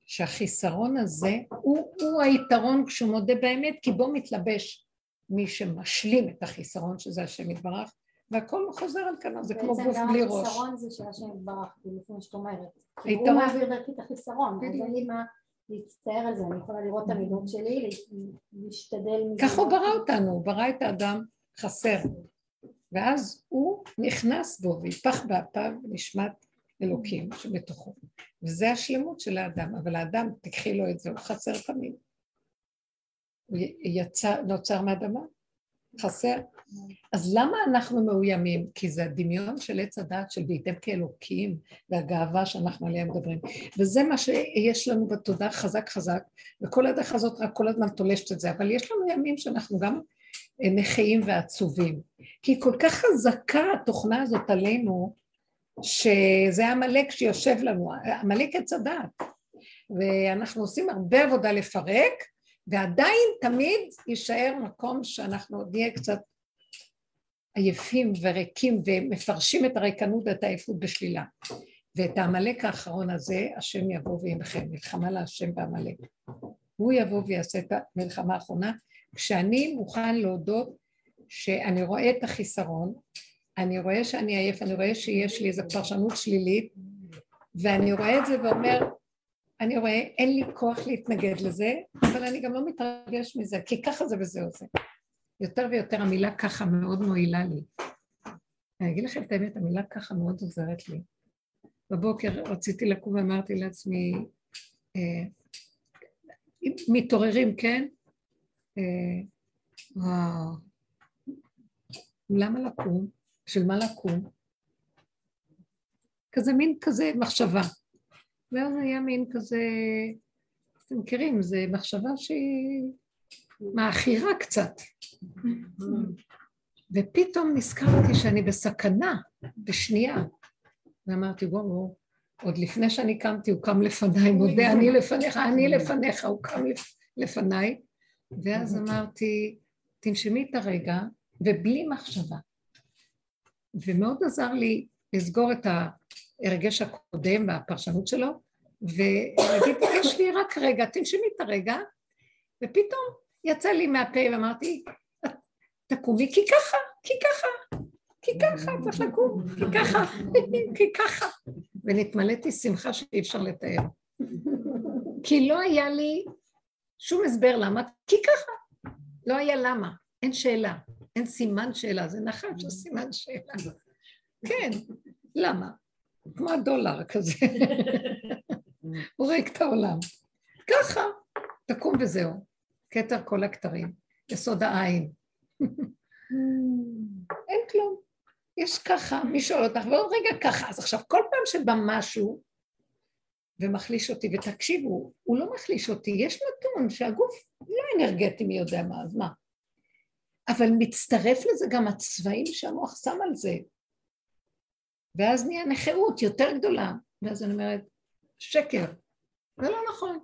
שהחיסרון הזה הוא, הוא היתרון כשהוא מודה באמת, כי בו מתלבש מי שמשלים את החיסרון, שזה השם יתברך, והכל חוזר על כנו, זה כמו גוף בלי ראש. בעצם גם החיסרון זה שהשם יתברך, לפי מה שאת אומרת. הוא מעביר דרכי את החיסרון, אז אין לי מה להצטער על זה, אני יכולה לראות את המידות שלי, להשתדל מזה. ככה הוא ברא אותנו, הוא ברא את האדם חסר, ואז הוא נכנס בו ויפח באפיו נשמת אלוקים שבתוכו. וזה השלמות של האדם, אבל האדם, תקחי לו את זה, הוא חסר תמיד. הוא יצא, נוצר מאדמה, חסר. אז למה אנחנו מאוימים? כי זה הדמיון של עץ הדעת של והייתם כאלוקים והגאווה שאנחנו עליה מדברים. וזה מה שיש לנו בתודעה חזק חזק, וכל הדרך הזאת רק כל הזמן תולשת את זה, אבל יש לנו ימים שאנחנו גם אה, נכאים ועצובים. כי כל כך חזקה התוכנה הזאת עלינו, שזה עמלק שיושב לנו, עמלק עץ הדעת. ואנחנו עושים הרבה עבודה לפרק, ועדיין תמיד יישאר מקום שאנחנו עוד נהיה קצת עייפים וריקים ומפרשים את הריקנות ואת העייפות בשלילה. ואת העמלק האחרון הזה, השם יבוא וימכם, מלחמה להשם בעמלק. הוא יבוא ויעשה את המלחמה האחרונה, כשאני מוכן להודות שאני רואה את החיסרון, אני רואה שאני עייף, אני רואה שיש לי איזו פרשנות שלילית, ואני רואה את זה ואומר, אני רואה, אין לי כוח להתנגד לזה, אבל אני גם לא מתרגש מזה, כי ככה זה וזהו זה. יותר ויותר המילה ככה מאוד מועילה לי. אני אגיד לכם את האמת, המילה ככה מאוד עוזרת לי. בבוקר רציתי לקום ואמרתי לעצמי, אה, מתעוררים, כן? אה, וואו, למה לקום? של מה לקום? כזה מין כזה מחשבה. ואז היה מין כזה, אתם מכירים, זו מחשבה שהיא מעכירה קצת. ופתאום נזכרתי שאני בסכנה, בשנייה. ואמרתי, וואו, וואו, עוד לפני שאני קמתי, הוא קם לפניי, מודה, אני לפניך, אני לפניך, הוא קם לפניי. ואז אמרתי, תנשמי את הרגע, ובלי מחשבה. ומאוד עזר לי לסגור את ההרגש הקודם והפרשנות שלו, ולהגיד, יש לי רק רגע, תנשמי את הרגע, ופתאום יצא לי מהפה ואמרתי, תקומי כי ככה, כי ככה, כי ככה, צריך לקום, כי ככה, כי ככה. ונתמלאתי שמחה שאי אפשר לתאר. כי לא היה לי שום הסבר למה, כי ככה. לא היה למה, אין שאלה. אין סימן שאלה, זה נחש, זה סימן שאלה. כן, למה? כמו הדולר כזה. הורג את העולם. ככה, תקום וזהו. כתר כל הכתרים, יסוד העין. אין כלום. יש ככה, מי שואל אותך, ועוד רגע ככה. אז עכשיו, כל פעם שבא משהו ומחליש אותי, ותקשיבו, הוא לא מחליש אותי, יש נתון שהגוף לא אנרגטי מי יודע מה, אז מה? אבל מצטרף לזה גם הצבעים שהמוח שם על זה. ואז נהיה נכאות יותר גדולה. ואז אני אומרת, שקר, זה לא נכון,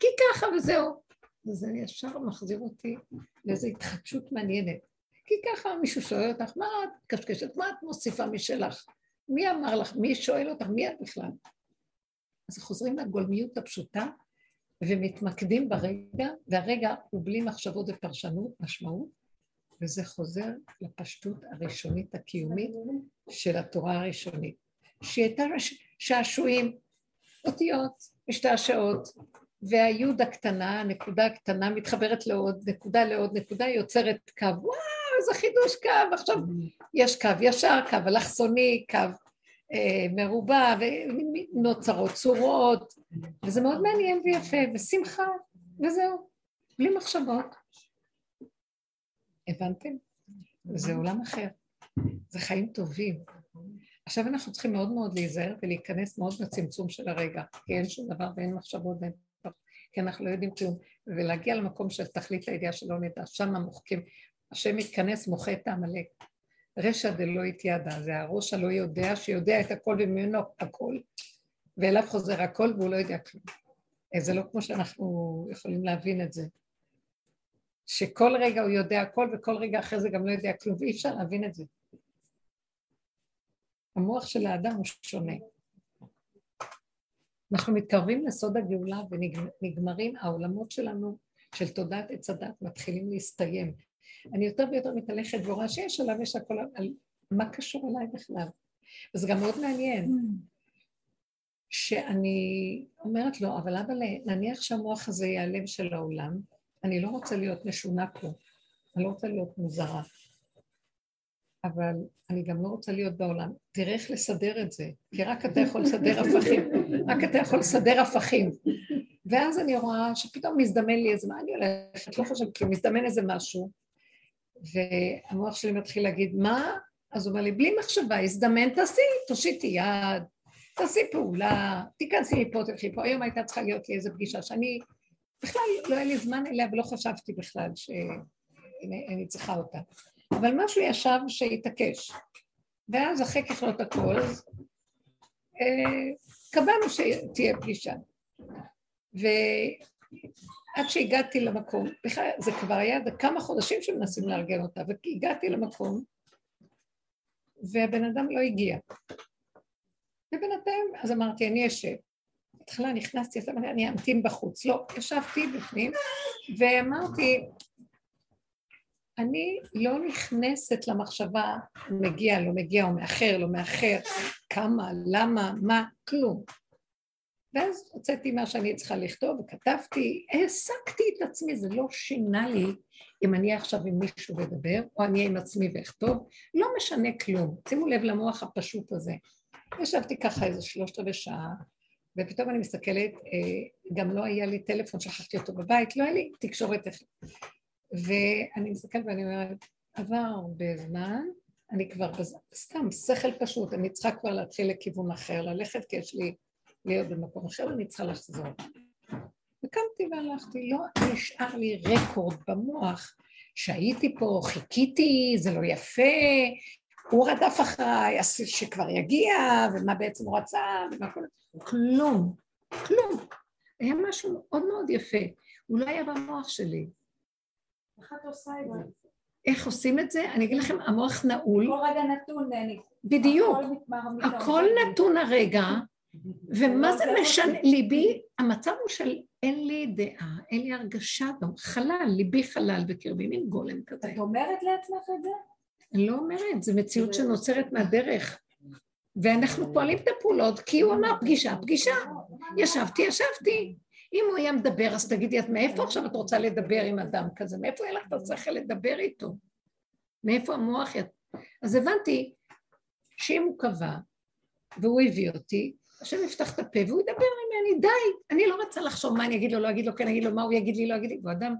כי ככה וזהו. וזה ישר מחזיר אותי לאיזו התחדשות מעניינת. כי ככה מישהו שואל אותך, מה את קשקשת? מה את מוסיפה משלך? מי אמר לך? מי שואל אותך? מי את בכלל? אז חוזרים לגולמיות הפשוטה ומתמקדים ברגע, והרגע הוא בלי מחשבות ופרשנות, משמעות, וזה חוזר לפשטות הראשונית הקיומית של התורה הראשונית, שהיא הייתה שעשועים, אותיות, משתעשעות, והיוד הקטנה, הנקודה הקטנה, מתחברת לעוד נקודה לעוד נקודה, יוצרת קו, וואו, איזה חידוש קו, עכשיו יש קו ישר, קו אלכסוני, קו אה, מרובע, ונוצרות צורות, וזה מאוד מעניין ויפה, ושמחה, וזהו, בלי מחשבות. הבנתם? זה עולם אחר, זה חיים טובים. עכשיו אנחנו צריכים מאוד מאוד להיזהר ולהיכנס מאוד בצמצום של הרגע, כי אין שום דבר ואין מחשבות ואין... כי אנחנו לא יודעים כלום, ולהגיע למקום של תכלית הידיעה שלא נדע, שם מוחקים, השם מתכנס מוחה את העמלק. רשע דלא התיידע, זה הראש הלא יודע, שיודע את הכל וממנו הכל, ואליו חוזר הכל והוא לא יודע כלום. אה, זה לא כמו שאנחנו יכולים להבין את זה. שכל רגע הוא יודע הכל וכל רגע אחרי זה גם לא יודע כלום, ואי אפשר להבין את זה. המוח של האדם הוא שונה. אנחנו מתקרבים לסוד הגאולה ונגמרים העולמות שלנו של תודעת עץ הדת מתחילים להסתיים. אני יותר ויותר מתהלכת ורואה שיש עליו, יש הכל, על מה קשור אליי בכלל. וזה גם מאוד מעניין, שאני אומרת לו, אבל אבא, נניח שהמוח הזה יהיה הלב של העולם, אני לא רוצה להיות משונה פה, אני לא רוצה להיות מוזרה. אבל אני גם לא רוצה להיות בעולם. תראה איך לסדר את זה, כי רק אתה יכול לסדר הפכים, רק אתה יכול לסדר הפכים. ואז אני רואה שפתאום מזדמן לי איזה, מה אני הולכת? לא חושבת, כי מזדמן איזה משהו, והמוח שלי מתחיל להגיד, מה? אז הוא אומר לי, בלי מחשבה, הזדמן, תעשי, תושיטי יד, תעשי פעולה, תיכנסי מפה, תלכי פה. היום הייתה צריכה להיות לי איזו פגישה שאני, בכלל לא היה לי זמן אליה ולא חשבתי בכלל שאני צריכה אותה. אבל משהו ישב שהתעקש. ואז אחרי ככלות הכל, אה, קבענו שתהיה פגישה. ועד שהגעתי למקום, בכלל זה כבר היה כמה חודשים שמנסים לארגן אותה, והגעתי למקום, והבן אדם לא הגיע. ובינתיים, אז אמרתי, אני אשב. בהתחלה נכנסתי, אז אמרתי, אני אמתין בחוץ. לא, ישבתי בפנים, ואמרתי, אני לא נכנסת למחשבה מגיע, לא מגיע, או מאחר, לא מאחר, כמה, למה, מה, כלום. ואז הוצאתי מה שאני צריכה לכתוב, וכתבתי, העסקתי את עצמי, זה לא שינה לי אם אני עכשיו עם מישהו לדבר, או אני עם עצמי ואכתוב, לא משנה כלום. שימו לב למוח הפשוט הזה. ישבתי ככה איזה שלושת רבעי שעה, ופתאום אני מסתכלת, אה, גם לא היה לי טלפון, שכחתי אותו בבית, לא היה לי תקשורת ואני מסתכלת ואני אומרת, עבר הרבה זמן, אני כבר בז... סתם, שכל פשוט, אני צריכה כבר להתחיל לכיוון אחר, ללכת כי יש לי להיות במקום אחר ואני צריכה לחזור. וקמתי והלכתי, לא נשאר לי רקורד במוח שהייתי פה, חיכיתי, זה לא יפה, הוא רדף אחריי, שכבר יגיע, ומה בעצם הוא רצה, ומה כל... כלום, כלום. היה משהו מאוד מאוד יפה, הוא לא היה במוח שלי. איך עושים את זה? אני אגיד לכם, המוח נעול. כל רגע נתון, בדיוק. הכל נתון הרגע, ומה זה משנה? ליבי, המצב הוא של אין לי דעה, אין לי הרגשה חלל, ליבי חלל בקרבי, מין גולם כזה. את אומרת לעצמך את זה? אני לא אומרת, זו מציאות שנוצרת מהדרך. ואנחנו פועלים את הפעולות, כי הוא אמר פגישה, פגישה. ישבתי, ישבתי. אם הוא היה מדבר, אז תגידי, את מאיפה עכשיו את רוצה לדבר עם אדם כזה? מאיפה יהיה לך את השכל לדבר איתו? מאיפה המוח ית... אז הבנתי שאם הוא קבע, והוא הביא אותי, השם יפתח את הפה והוא ידבר ממני, די. אני לא רוצה לחשוב מה אני אגיד לו, לא אגיד לו, כן אגיד לו, מה הוא יגיד לי, לא יגיד לי. הוא אדם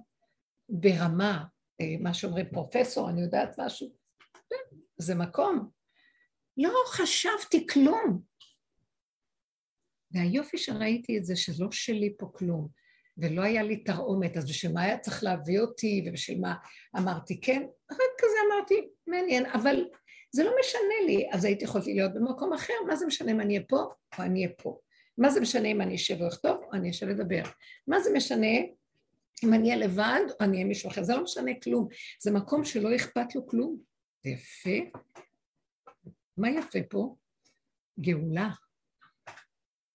ברמה, אה, מה שאומרים פרופסור, אני יודעת משהו. כן, זה מקום. לא חשבתי כלום. והיופי שראיתי את זה שלא שלי פה כלום, ולא היה לי תרעומת, אז בשביל מה היה צריך להביא אותי, ובשביל מה אמרתי כן? רק כזה אמרתי, מעניין, אבל זה לא משנה לי, אז הייתי יכולתי להיות במקום אחר, מה זה משנה אם אני אהיה פה או אני אהיה פה? מה זה משנה אם אני אשב ואכתוב או אני אשב לדבר? מה זה משנה אם אני אהיה לבד או אני אהיה מישהו אחר? זה לא משנה כלום, זה מקום שלא אכפת לו כלום. זה יפה. מה יפה פה? גאולה.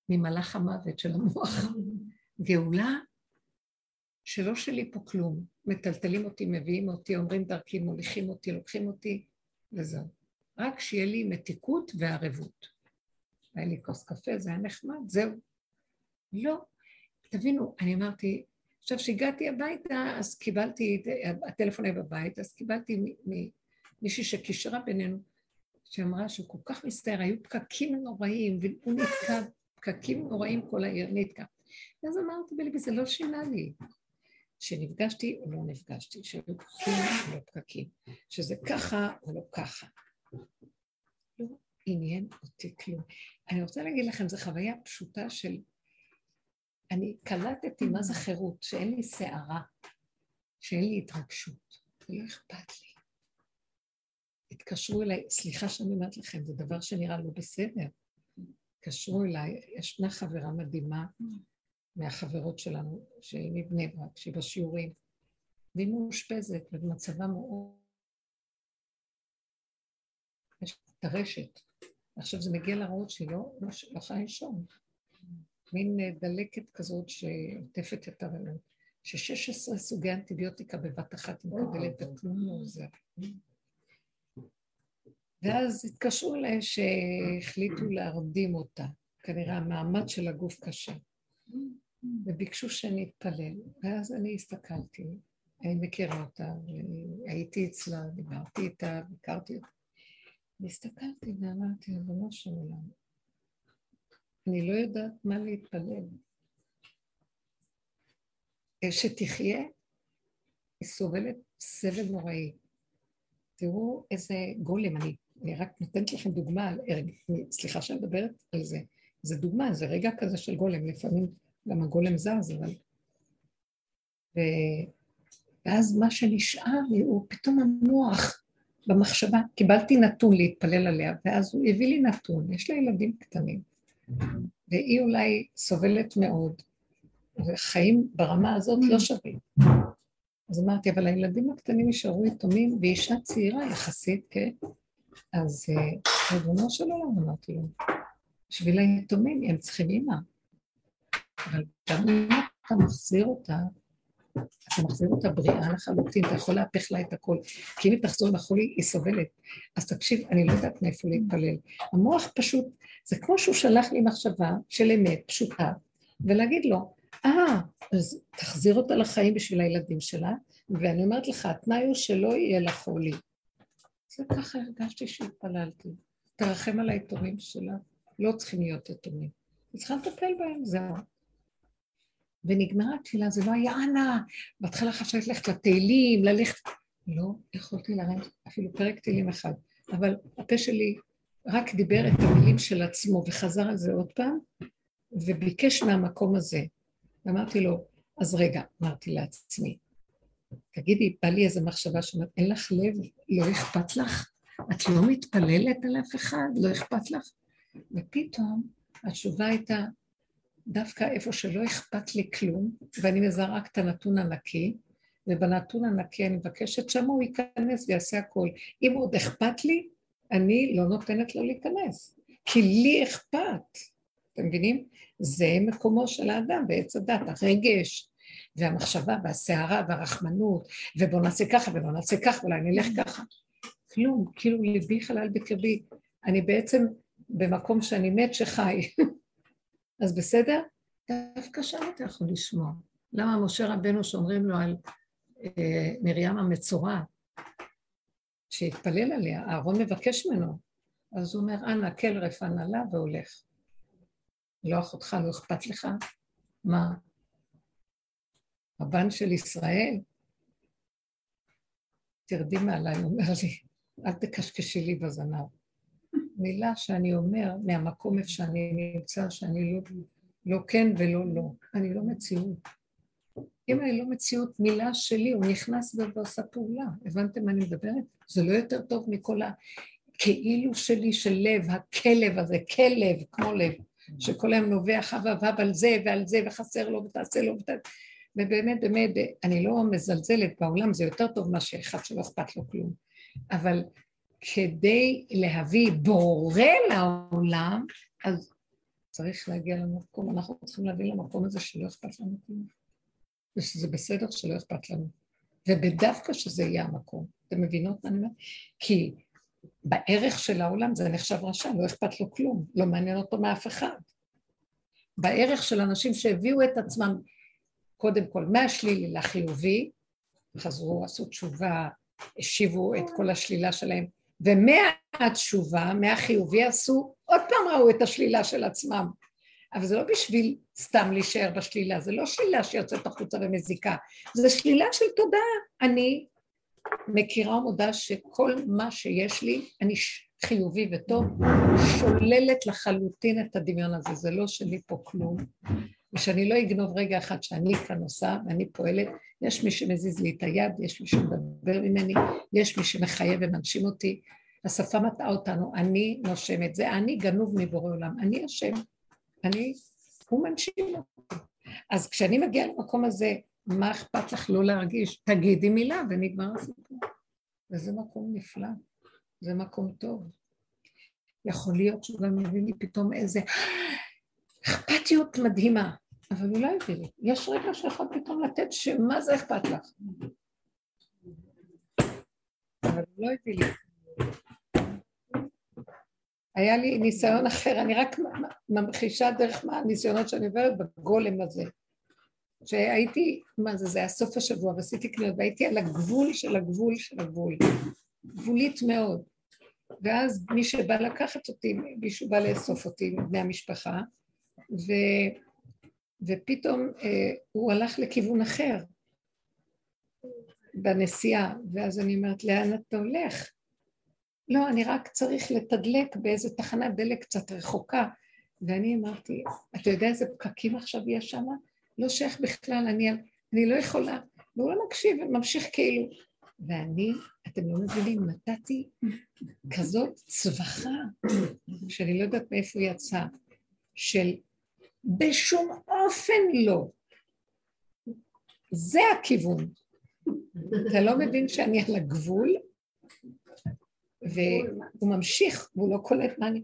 ממלאך המוות של המוח. גאולה שלא שלי פה כלום. מטלטלים אותי, מביאים אותי, אומרים דרכי, מוליכים אותי, לוקחים אותי, וזהו. רק שיהיה לי מתיקות וערבות. היה לי כוס קפה, זה היה נחמד, זהו. לא. תבינו, אני אמרתי, עכשיו כשהגעתי הביתה, אז קיבלתי, הטלפון היה בבית, אז קיבלתי מישהי שקישרה בינינו, שאמרה שהוא כל כך מצטער, היו פקקים נוראים, והוא נתקע פקקים נוראים כל העיר נתקע. אז אמרתי בליבי, זה לא שינה לי. שנפגשתי או לא נפגשתי, שהיו פקקים או לא פקקים, שזה ככה או לא ככה. לא, עניין אותי כלום. אני רוצה להגיד לכם, זו חוויה פשוטה של... אני קלטתי מה זה חירות, שאין לי שערה, שאין לי התרגשות, ולא אכפת לי. התקשרו אליי, סליחה שאני אומרת לכם, זה דבר שנראה לא בסדר. התקשרו אליי, ישנה חברה מדהימה מהחברות שלנו, שהיא מבני ברק, שהיא בשיעורים, והיא מאושפזת ובמצבה מאוד... יש טרשת. עכשיו זה מגיע לראות שהיא לא, לא, לא יכולה לישון. מין אה, דלקת כזאת שעוטפת את הרעות. ש-16 סוגי אנטיביוטיקה בבת אחת מקבלת וכלום לא עוזר. ואז התקשרו אליי שהחליטו להרדים אותה. כנראה המעמד של הגוף קשה. וביקשו שאני אתפלל. ואז אני הסתכלתי, אני מכירה אותה, הייתי אצלה, דיברתי איתה, ביקרתי אותה. והסתכלתי ואמרתי, ריבונו של עולם, אני לא יודעת מה להתפלל. שתחיה, היא סובלת סבל נוראי. תראו איזה גולם, אני, אני רק נותנת לכם דוגמה, סליחה שאני מדברת על זה, זה דוגמה, זה רגע כזה של גולם, לפעמים גם הגולם זז, אבל... ו... ואז מה שנשאר לי הוא פתאום המוח במחשבה, קיבלתי נתון להתפלל עליה, ואז הוא הביא לי נתון, יש לה ילדים קטנים, והיא אולי סובלת מאוד, וחיים ברמה הזאת לא שווים. אז אמרתי, אבל הילדים הקטנים יישארו יתומים, ואישה צעירה יחסית, כן? אז אה, ריבונו של עולם, אמרתי לו, בשביל היתומים הם צריכים אימא. אבל גם אם אתה מחזיר אותה, אתה מחזיר אותה בריאה לחלוטין, אתה יכול להפך לה את הכל. כי אם היא תחזור לחולי, היא סובלת. אז תקשיב, אני לא יודעת מאיפה להתפלל. המוח פשוט, זה כמו שהוא שלח לי מחשבה של אמת פשוטה, ולהגיד לו, אה, אז תחזיר אותה לחיים בשביל הילדים שלה, ואני אומרת לך, התנאי הוא שלא יהיה לה חולי. זה ככה הרגשתי שהתפללתי. תרחם על היתומים שלה, לא צריכים להיות יתומים. היא צריכה לטפל בהם, זהו. ונגמרה התפילה, זה לא היה אנא. בהתחלה חשבתי ללכת לתהילים, ללכת... לא יכולתי לרדת אפילו פרק תהילים אחד. אבל הפה שלי רק דיבר את המילים של עצמו וחזר על זה עוד פעם, וביקש מהמקום הזה. אמרתי לו, אז רגע, אמרתי לעצמי, תגידי, בא לי איזו מחשבה שאומרת, אין לך לב, לא אכפת לך? את לא מתפללת על אף אחד, לא אכפת לך? ופתאום התשובה הייתה, דווקא איפה שלא אכפת לי כלום, ואני מזהה רק את הנתון הנקי, ובנתון הנקי אני מבקשת שמה הוא ייכנס ויעשה הכל. אם עוד אכפת לי, אני לא נותנת לו להיכנס, כי לי אכפת. אתם מבינים? זה מקומו של האדם בעץ הדת, הרגש והמחשבה והסערה והרחמנות, ובוא נעשה ככה ובוא נעשה ככה, אולי נלך ככה. כלום, כאילו ליבי חלל בקרבי. אני בעצם במקום שאני מת שחי. אז בסדר? דווקא שם אתה יכול לשמוע. למה משה רבנו שאומרים לו על אה, מרים המצורע, שהתפלל עליה, אהרון מבקש ממנו, אז הוא אומר, אנא, כל רפא נעלה והולך. לא אחותך, לא אכפת לך? מה? הבן של ישראל? תרדי מעליי, אומר לי, אל תקשקשי לי בזנב. מילה שאני אומר מהמקום איפה שאני נמצא, שאני לא, לא כן ולא לא. אני לא מציאות. אם אני לא מציאות מילה שלי, הוא נכנס ועושה פעולה. הבנתם מה אני מדברת? זה לא יותר טוב מכל הכאילו שלי של לב, הכלב הזה, כלב, כמו לב, שכל היום נובח חבב על זה ועל זה, וחסר לו ותעשה לו ותעשה... ובאמת, באמת, אני לא מזלזלת בעולם, זה יותר טוב מאשר אחד שלא אכפת לו כלום. אבל כדי להביא בורא לעולם, אז צריך להגיע למקום, אנחנו צריכים להביא למקום הזה שלא אכפת לנו כלום. ושזה בסדר שלא אכפת לנו. ובדווקא שזה יהיה המקום. אתם מבינות מה אני אומרת? כי בערך של העולם זה נחשב רשע, לא אכפת לו כלום, לא מעניין אותו מאף אחד. בערך של אנשים שהביאו את עצמם, קודם כל, מהשלילי לחיובי, חזרו, עשו תשובה, השיבו את כל השלילה שלהם, ומהתשובה, מהחיובי עשו, עוד פעם ראו את השלילה של עצמם. אבל זה לא בשביל סתם להישאר בשלילה, זה לא שלילה שיוצאת החוצה ומזיקה, זה שלילה של תודעה. אני מכירה ומודה שכל מה שיש לי, אני חיובי וטוב, שוללת לחלוטין את הדמיון הזה, זה לא שלי פה כלום, ושאני לא אגנוב רגע אחד שאני כאן עושה ואני פועלת, יש מי שמזיז לי את היד, יש מי שמדבר ממני, יש מי שמחייב ומנשים אותי, השפה מטעה אותנו, אני נושמת, זה אני גנוב מבורא עולם, אני אשם, אני, הוא מנשים אותי. אז כשאני מגיעה למקום הזה, מה אכפת לך לא להרגיש? תגידי מילה ונגמר הסיפור. וזה מקום נפלא, זה מקום טוב. יכול להיות שהוא גם יביא לי פתאום איזה אכפתיות מדהימה, אבל הוא לא הביא לי. יש רגע שיכול פתאום לתת שמה זה אכפת לך. אבל הוא לא הביא לי. היה לי ניסיון אחר, אני רק ממחישה דרך מה הניסיונות שאני עוברת בגולם הזה. שהייתי, מה זה, זה היה סוף השבוע, ועשיתי קניות, והייתי על הגבול של הגבול של הגבול, גבולית מאוד. ואז מי שבא לקחת אותי, מישהו בא לאסוף אותי מבני המשפחה, ו, ופתאום אה, הוא הלך לכיוון אחר בנסיעה, ואז אני אומרת, לאן אתה הולך? לא, אני רק צריך לתדלק באיזה תחנת דלק קצת רחוקה. ואני אמרתי, אתה יודע איזה פקקים עכשיו יש שם? לא שייך בכלל, אני, אני לא יכולה. והוא לא מקשיב, ממשיך כאילו. ואני, אתם לא מבינים, נתתי כזאת צווחה, שאני לא יודעת מאיפה יצאה, של בשום אופן לא. זה הכיוון. אתה לא מבין שאני על הגבול, והוא ממשיך, והוא לא קולט מה אני...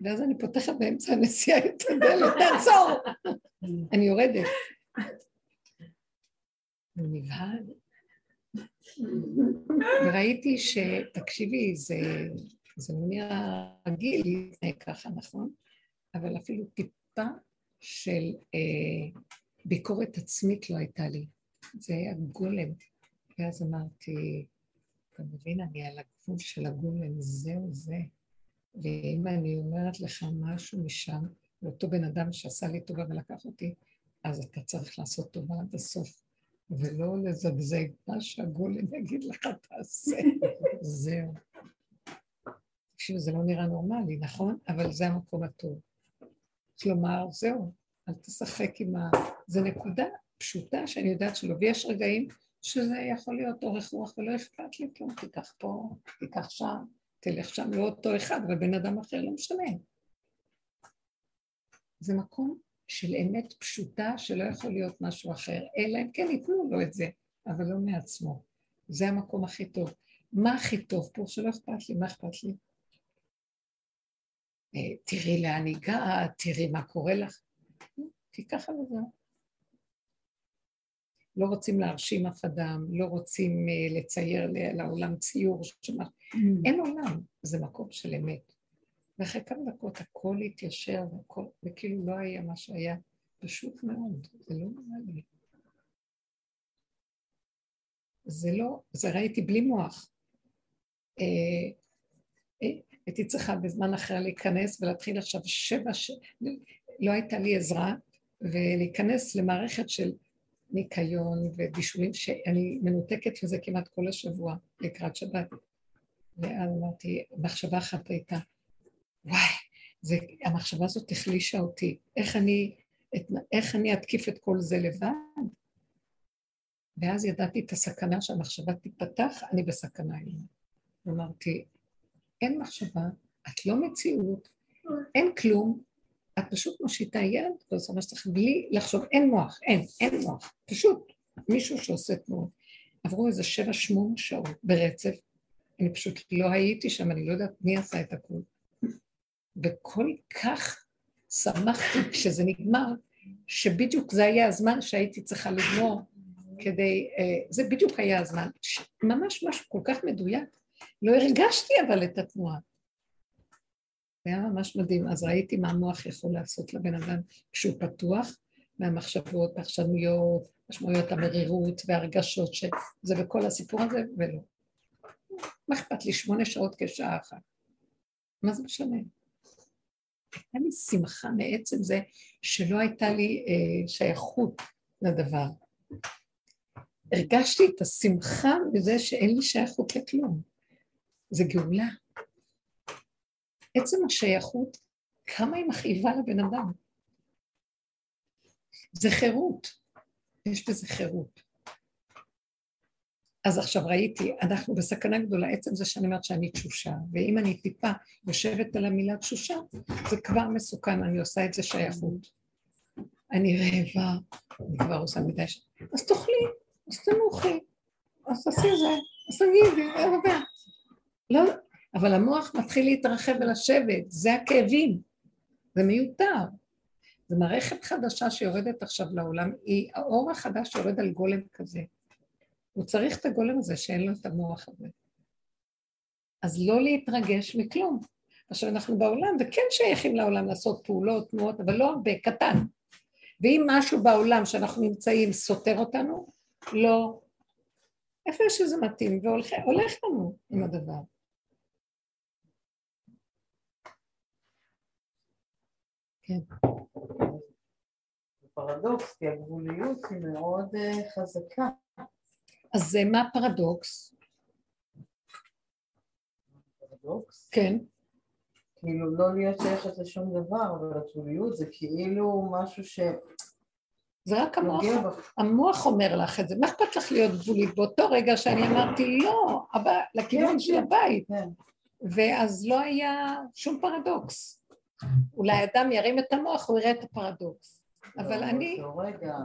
ואז אני פותחת באמצע הנסיעה את הדלת, תעצור! אני יורדת. הוא נבהל. וראיתי שתקשיבי, זה, זה לא נראה רגיל לפני ככה, נכון? אבל אפילו טיפה של אה, ביקורת עצמית לא הייתה לי. זה היה גולם. ואז אמרתי, אתה מבין, אני על הגבול של הגולם, זהו זה. ואם אני אומרת לך משהו משם, לאותו בן אדם שעשה לי טובה ולקח אותי, אז אתה צריך לעשות טובה עד הסוף, ולא לזגזג. מה שהגולם יגיד לך תעשה, זהו. תקשיבו, זה לא נראה נורמלי, נכון? אבל זה המקום הטוב. כלומר, זהו, אל תשחק עם ה... זה נקודה פשוטה שאני יודעת שלא, ויש רגעים שזה יכול להיות אורך רוח ולא אכפת לי כלום, תיקח פה, תיקח שם, תלך שם, לא אותו אחד, אבל בן אדם אחר, לא משנה. זה מקום של אמת פשוטה שלא יכול להיות משהו אחר, אלא אם כן ייתנו לו את זה, אבל לא מעצמו. זה המקום הכי טוב. מה הכי טוב פה? שלא אכפת לי, מה אכפת לי? אה, תראי לאן הגעת, תראי מה קורה לך. כי ככה וזהו. לא רוצים להרשים אף אדם, לא רוצים uh, לצייר לעולם ציור שמה. Mm. אין עולם, זה מקום של אמת. ואחרי כמה דקות הכל התיישר, והכל, וכאילו לא היה מה שהיה, פשוט מאוד, זה לא נראה לי. זה לא, זה ראיתי בלי מוח. אה, אה, הייתי צריכה בזמן אחר להיכנס ולהתחיל עכשיו שבע, ש... לא הייתה לי עזרה, ולהיכנס למערכת של ניקיון ובישולים שאני מנותקת לזה כמעט כל השבוע לקראת שבת. ואז אמרתי, מחשבה אחת הייתה, וואי, זה, המחשבה הזאת החלישה אותי, איך אני, את, איך אני אתקיף את כל זה לבד? ואז ידעתי את הסכנה שהמחשבה תיפתח, אני בסכנה היום. אמרתי, אין מחשבה, את לא מציאות, אין כלום, את פשוט מושיטה יד ועושה מה שצריך בלי לחשוב, אין מוח, אין, אין מוח, פשוט מישהו שעושה תנועות. עברו איזה שבע שמונה שעות ברצף, אני פשוט לא הייתי שם, אני לא יודעת מי עשה את הכול. וכל כך שמחתי כשזה נגמר, שבדיוק זה היה הזמן שהייתי צריכה לגמור כדי, אה, זה בדיוק היה הזמן, ממש משהו כל כך מדויק. לא הרגשתי אבל את התנועה. זה היה ממש מדהים. אז ראיתי מה המוח יכול לעשות לבן אדם כשהוא פתוח, מהמחשבות, פרשנויות, משמעויות המרירות והרגשות שזה וכל הסיפור הזה, ולא. מה אכפת לי? שמונה שעות כשעה אחת. מה זה משנה? הייתה לי שמחה מעצם זה שלא הייתה לי אה, שייכות לדבר. הרגשתי את השמחה בזה שאין לי שייכות לכלום. זה גאולה. עצם השייכות, כמה היא מכאיבה לבן אדם. זה חירות, יש בזה חירות. אז עכשיו ראיתי, אנחנו בסכנה גדולה, עצם זה שאני אומרת שאני תשושה, ואם אני טיפה יושבת על המילה תשושה, זה כבר מסוכן, אני עושה את זה שייכות. אני רעבה, אני כבר עושה מדי ש... אז תאכלי, אז תנוחי, אז תעשי זה, אז תגידי, הרבה. לא, אבל המוח מתחיל להתרחב ולשבת, זה הכאבים, זה מיותר. זו מערכת חדשה שיורדת עכשיו לעולם, היא האור החדש יורד על גולם כזה. הוא צריך את הגולם הזה שאין לו את המוח הזה. אז לא להתרגש מכלום. עכשיו אנחנו בעולם, וכן שייכים לעולם לעשות פעולות, תנועות, אבל לא הרבה, קטן. ואם משהו בעולם שאנחנו נמצאים סותר אותנו, לא. איפה שזה מתאים, והולך לנו עם הדבר. כן. פרדוקס, כי הגבוליות היא מאוד uh, חזקה. אז מה הפרדוקס? פרדוקס? כן. כאילו לא להיות שייכת לשום דבר, אבל הגבוליות זה כאילו משהו ש... זה רק המוח, המוח אומר לך את זה, מה אכפת לך להיות גבולית? באותו רגע שאני אמרתי לא, אבל לכיוון כן, של כן, הבית, כן. ואז לא היה שום פרדוקס. אולי אדם ירים את המוח, הוא יראה את הפרדוקס. אבל לא, אני... באותו רגע,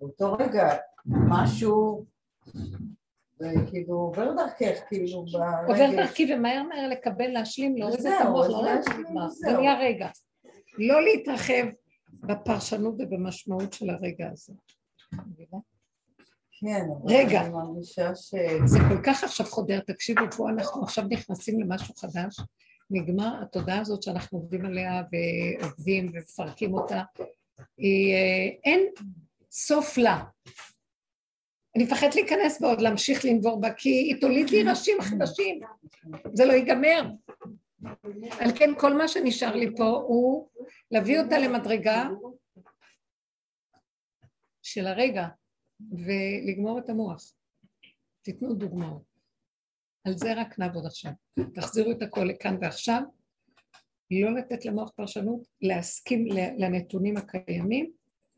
באותו רגע, משהו, וכאילו עובר דרכך, כאילו. עובר דרכי ומהר מהר לקבל, להשלים, להוריד את המוח, את המוח, זה נהיה רגע. לא להתרחב בפרשנות ובמשמעות של הרגע הזה. כן, רגע, ש... זה כל כך עכשיו חודר, תקשיבו, פה אנחנו עכשיו נכנסים למשהו חדש, נגמר התודעה הזאת שאנחנו עובדים עליה ועובדים ומפרקים אותה, היא, אה, אין סוף לה. אני מפחדת להיכנס בה עוד, להמשיך לנבור בה, כי היא תוליד לי ראשים חדשים, זה לא ייגמר. על כן כל מה שנשאר לי פה הוא להביא אותה למדרגה של הרגע ולגמור את המוח. תיתנו דוגמאות. על זה רק נעבוד עכשיו. תחזירו את הכל לכאן ועכשיו, לא לתת למוח פרשנות, להסכים לנתונים הקיימים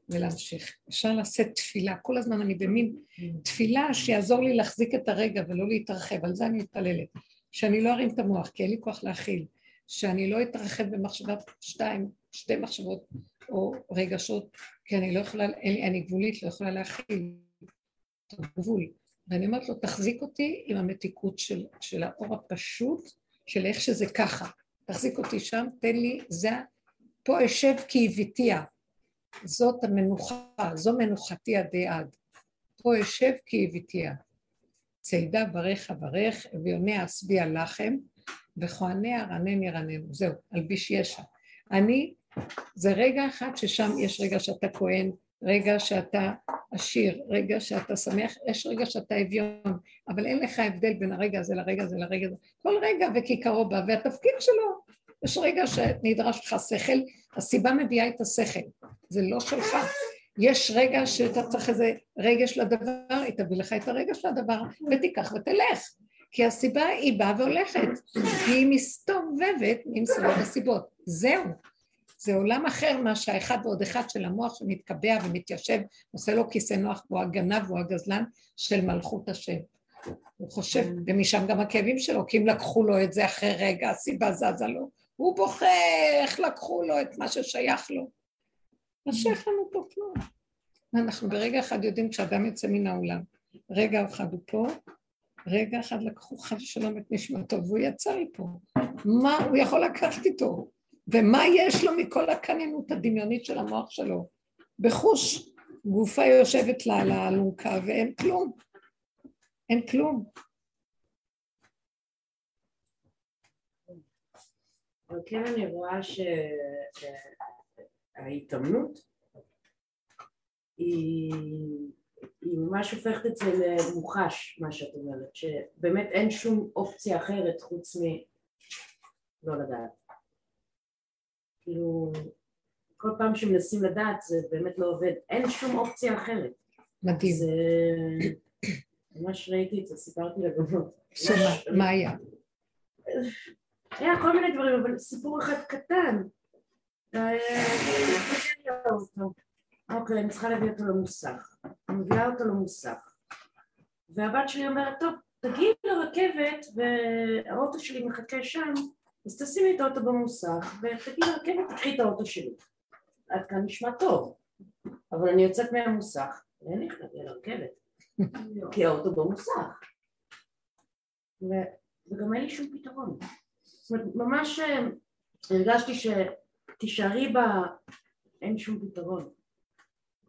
ולהמשיך. אפשר לעשות תפילה, כל הזמן אני במין תפילה שיעזור לי להחזיק את הרגע ולא להתרחב, על זה אני מתפללת. שאני לא ארים את המוח, כי אין לי כוח להכיל, שאני לא אתרחב במחשבה שתיים, שתי מחשבות או רגשות, כי אני לא יכולה, אני גבולית, לא יכולה להכיל את הגבול. ואני אומרת לו, תחזיק אותי עם המתיקות של, של האור הפשוט, של איך שזה ככה. תחזיק אותי שם, תן לי, זה, פה אשב כי הביתיה. זאת המנוחה, זו מנוחתי עדי עד. פה אשב כי הביתיה. צידה ברך אברך, אביוניה אשביע לחם, וכהניה רנן ירננו. זהו, אלביש ישע. אני, זה רגע אחד ששם יש רגע שאתה כהן, רגע שאתה עשיר, רגע שאתה שמח, יש רגע שאתה אביון, אבל אין לך הבדל בין הרגע הזה לרגע הזה לרגע הזה. כל רגע וכיכרו בא, והתפקיד שלו, יש רגע שנדרש לך שכל, הסיבה מביאה את השכל, זה לא שלך. יש רגע שאתה צריך איזה רגש לדבר, היא תביא לך את הרגש לדבר, ותיקח ותלך. כי הסיבה היא באה והולכת, היא מסתובבת עם סיבות הסיבות. זהו. זה עולם אחר מה שהאחד ועוד אחד של המוח שמתקבע ומתיישב, עושה לו כיסא נוח, והוא הגנב והוא הגזלן של מלכות השם. הוא חושב, ומשם גם הכאבים שלו, כי אם לקחו לו את זה אחרי רגע, הסיבה זזה לו, הוא בוכה איך לקחו לו את מה ששייך לו. לא שייך לנו פה כלום. אנחנו ברגע אחד יודעים כשאדם יוצא מן העולם, רגע אחד הוא פה, רגע אחד לקחו חד ושלום את נשמתו והוא יצא מפה. מה הוא יכול לקחת איתו? ומה יש לו מכל הקניינות הדמיונית של המוח שלו? בחוש גופה יושבת לה על האלונקה ואין כלום. אין כלום. אבל כן אני רואה שההתאמנות היא, היא ממש הופכת את זה למוחש, מה שאת אומרת, שבאמת אין שום אופציה אחרת חוץ מ... לא לדעת. כאילו, כל פעם שמנסים לדעת זה באמת לא עובד, אין שום אופציה אחרת. מדהים. זה... ממש ראיתי את זה, סיפרתי לגבות. שמה, מה היה? היה כל מיני דברים, אבל סיפור אחד קטן. אה, אוקיי, אני צריכה להביא אותו למוסך. אני מביאה אותו למוסך. והבת שלי אומרת, טוב, תגיעי לרכבת והאוטו שלי מחכה שם, אז תשימי את האוטו במוסך ותגיעי לרכבת, תקחי את האוטו שלי. עד כאן נשמע טוב, אבל אני יוצאת מהמוסך, ואין לי להגיע לרכבת, כי האוטו במוסך. ו- וגם אין לי שום פתרון. זאת אומרת, ממש אה, הרגשתי שתישארי בה, אין שום פתרון.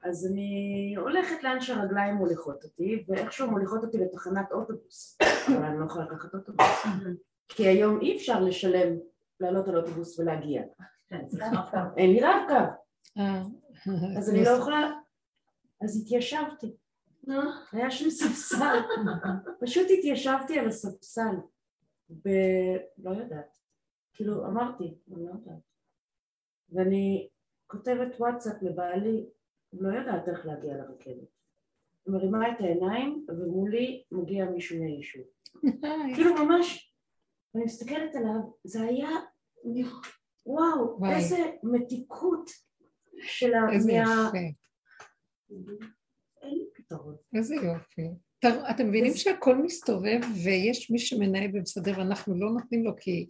אז אני הולכת לאן שהרגליים מוליכות אותי, ואיכשהו מוליכות אותי לתחנת אוטובוס, אבל אני לא יכולה לקחת אוטובוס. כי היום אי אפשר לשלם, לעלות על אוטובוס ולהגיע. אין לי רב-קו, אה, אז אני לא יכולה... אז התיישבתי. היה שם ספסל. פשוט התיישבתי על הספסל. ב... לא יודעת. כאילו, אמרתי, אני לא יודעת. ואני כותבת וואטסאפ לבעלי, לא יודעת איך להגיע לרכבת. מרימה את העיניים, ומולי מגיע מישהו מהיישוב. כאילו ממש, אני מסתכלת עליו, זה היה, וואו, וואי. איזה מתיקות של ה... איזה מה... יפה, אין לי פתרון. איזה יופי. אתם מבינים שהכל מסתובב ויש מי שמנהל ומסדר ואנחנו לא נותנים לו כי.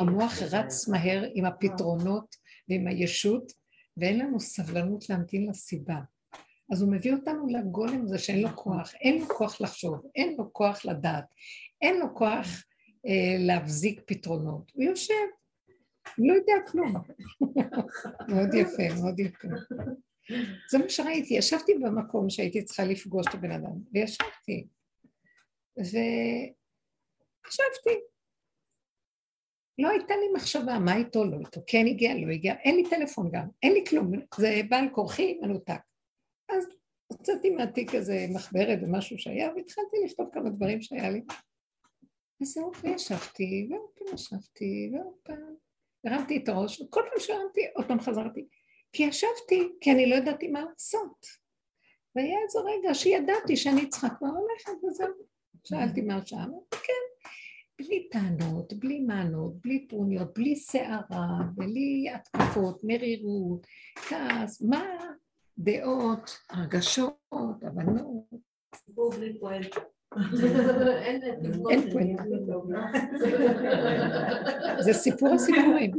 המוח רץ מהר עם הפתרונות ועם הישות ואין לנו סבלנות להמתין לסיבה. אז הוא מביא אותנו לגולם הזה שאין לו כוח, אין לו כוח לחשוב, אין לו כוח לדעת, אין לו כוח להבזיק פתרונות. הוא יושב, לא יודע כלום. מאוד יפה, מאוד יפה. זה מה שראיתי, ישבתי במקום שהייתי צריכה לפגוש את הבן אדם, וישבתי. וחשבתי. לא הייתה לי מחשבה, מה איתו, לא איתו, כן הגיע, לא הגיע, אין לי טלפון גם, אין לי כלום, זה בעל כורחי מנותק. אז הוצאתי מהתיק איזה מחברת ומשהו שהיה, והתחלתי לכתוב כמה דברים שהיה לי. וזהו, וישבתי, ועוד פעם ישבתי, ועוד פעם. הרמתי את הראש, וכל פעם שהרמתי, עוד פעם חזרתי. כי ישבתי, כי אני לא ידעתי מה לעשות. והיה איזה רגע שידעתי שאני צריכה כבר ללכת, וזהו. שאלתי מה השעה, כן. בלי טענות, בלי מענות, בלי טרוניות, בלי סערה, בלי התקפות, מרירות, כעס, מה דעות, הרגשות, הבנות. בלי פואנטה. אין פואנטה. זה סיפור הסיפורים.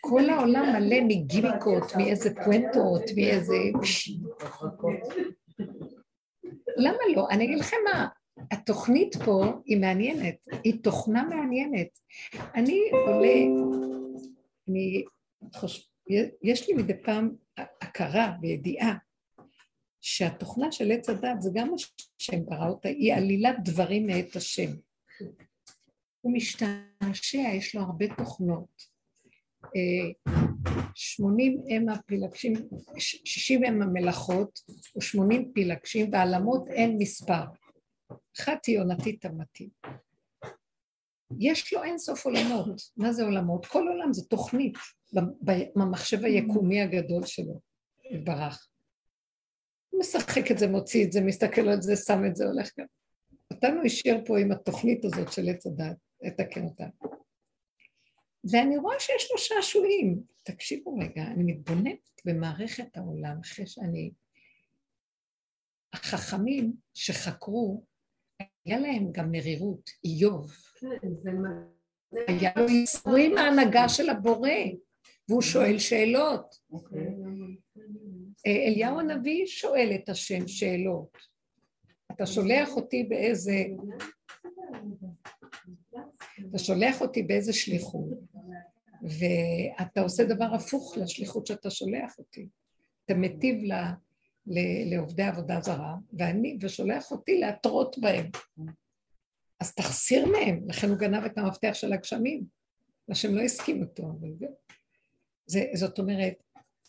כל העולם מלא מגימיקות, מאיזה פואנטות, מאיזה... למה לא? אני אגיד לכם מה, התוכנית פה היא מעניינת, היא תוכנה מעניינת. אני עולה, אני חושב, יש לי מדי פעם הכרה וידיעה שהתוכנה של עץ הדת זה גם מה שהשם ברא אותה, היא עלילת דברים מאת השם. הוא משתעשע, יש לו הרבה תוכנות. אה, שמונים הם הפילגשים, ש- שישים הם המלאכות ושמונים פילגשים, והעלמות אין מספר. חצי עונתי תמתי. יש לו אין סוף עולמות. מה זה עולמות? כל עולם זה תוכנית במחשב היקומי הגדול שלו, יתברך. משחק את זה, מוציא את זה, מסתכל על זה, שם את זה, הולך גם. אותנו השאיר פה עם התוכנית הזאת של עץ הדת, לתקן אותה. ואני רואה שיש לו שעשועים. תקשיבו רגע, אני מתבוננת במערכת העולם אחרי שאני... החכמים שחקרו, היה להם גם מרירות, איוב. היה לו ייסורים מההנהגה של הבורא, והוא שואל שאלות. אה, אליהו הנביא שואל את השם שאלות. אתה שולח אותי באיזה... אתה שולח אותי באיזה שליחות, ואתה עושה דבר הפוך לשליחות שאתה שולח אותי. אתה מטיב ל, לעובדי עבודה זרה, ואני, ושולח אותי להתרות בהם. אז תחסיר מהם, לכן הוא גנב את המפתח של הגשמים. השם לא הסכים אותו, אבל זה, זאת אומרת,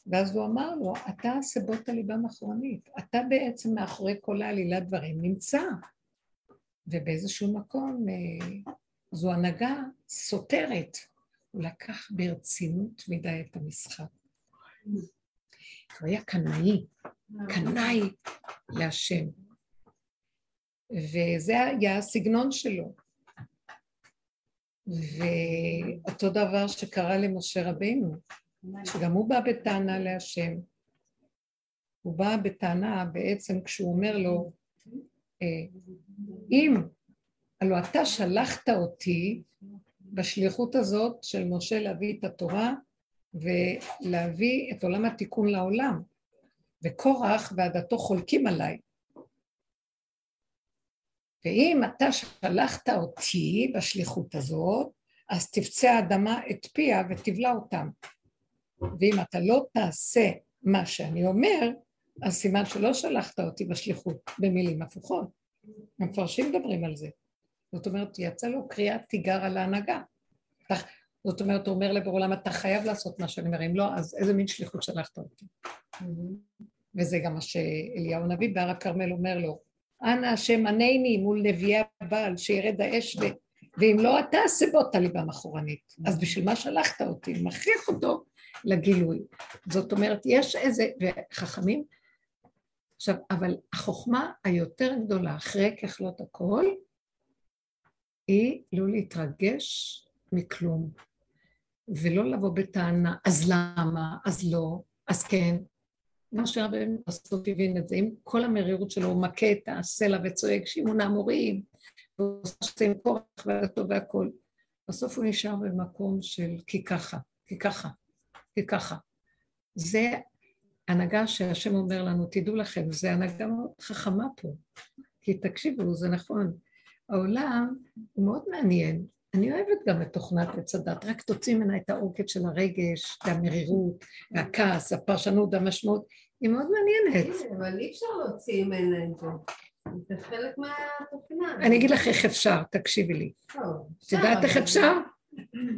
ואז הוא אמר לו, אתה סיבות הליבם אחרונית, אתה בעצם מאחורי כל העלילת דברים נמצא. ובאיזשהו מקום אה, זו הנהגה סותרת. הוא לקח ברצינות מדי את המשחק. הוא היה קנאי, קנאי להשם. וזה היה הסגנון שלו. ואותו דבר שקרה למשה רבינו, שגם הוא בא בטענה להשם. הוא בא בטענה בעצם כשהוא אומר לו, אה, אם, הלוא אתה שלחת אותי בשליחות הזאת של משה להביא את התורה ולהביא את עולם התיקון לעולם, וקורח ועדתו חולקים עליי. ואם אתה שלחת אותי בשליחות הזאת, אז תפצה האדמה את פיה ותבלע אותם. ואם אתה לא תעשה מה שאני אומר, אז סימן שלא שלחת אותי בשליחות, במילים הפוכות. המפרשים מדברים על זה. זאת אומרת, יצא לו קריאת תיגר על ההנהגה. זאת אומרת, הוא אומר לבורא עולם, אתה חייב לעשות מה שאני אומר, אם לא, אז איזה מין שליחות שלחת אותי? וזה גם מה שאליהו הנביא בהר הכרמל אומר לו, אנא השם ענני מול נביאי הבעל, שירד האש. ואם לא אתה, סבות ליבם אחורנית. אז בשביל מה שלחת אותי? מכריח אותו לגילוי. זאת אומרת, יש איזה, וחכמים, עכשיו, אבל החוכמה היותר גדולה אחרי ככלות הכל, היא לא להתרגש מכלום, ולא לבוא בטענה, אז למה, אז לא, אז כן. מה שרבנו בסוף הבין את זה, עם כל המרירות שלו, הוא מכה את הסלע וצועק, שימון האמורים, והוא עושה עם כורח ועדתו והכל. בסוף הוא נשאר במקום של כי ככה, כי ככה, כי ככה. זה הנהגה שהשם אומר לנו, תדעו לכם, זה הנהגה מאוד חכמה פה. כי תקשיבו, זה נכון. העולם הוא מאוד מעניין. אני אוהבת גם את תוכנת עץ הדת, רק תוציא ממנה את העוקץ של הרגש, והמרירות, והכעס, הפרשנות, המשמעות, היא מאוד מעניינת. כן, אבל אי אפשר להוציא ממנה את זה. זה חלק מהתוכנה. אני אגיד לך איך אפשר, תקשיבי לי. את יודעת איך אפשר?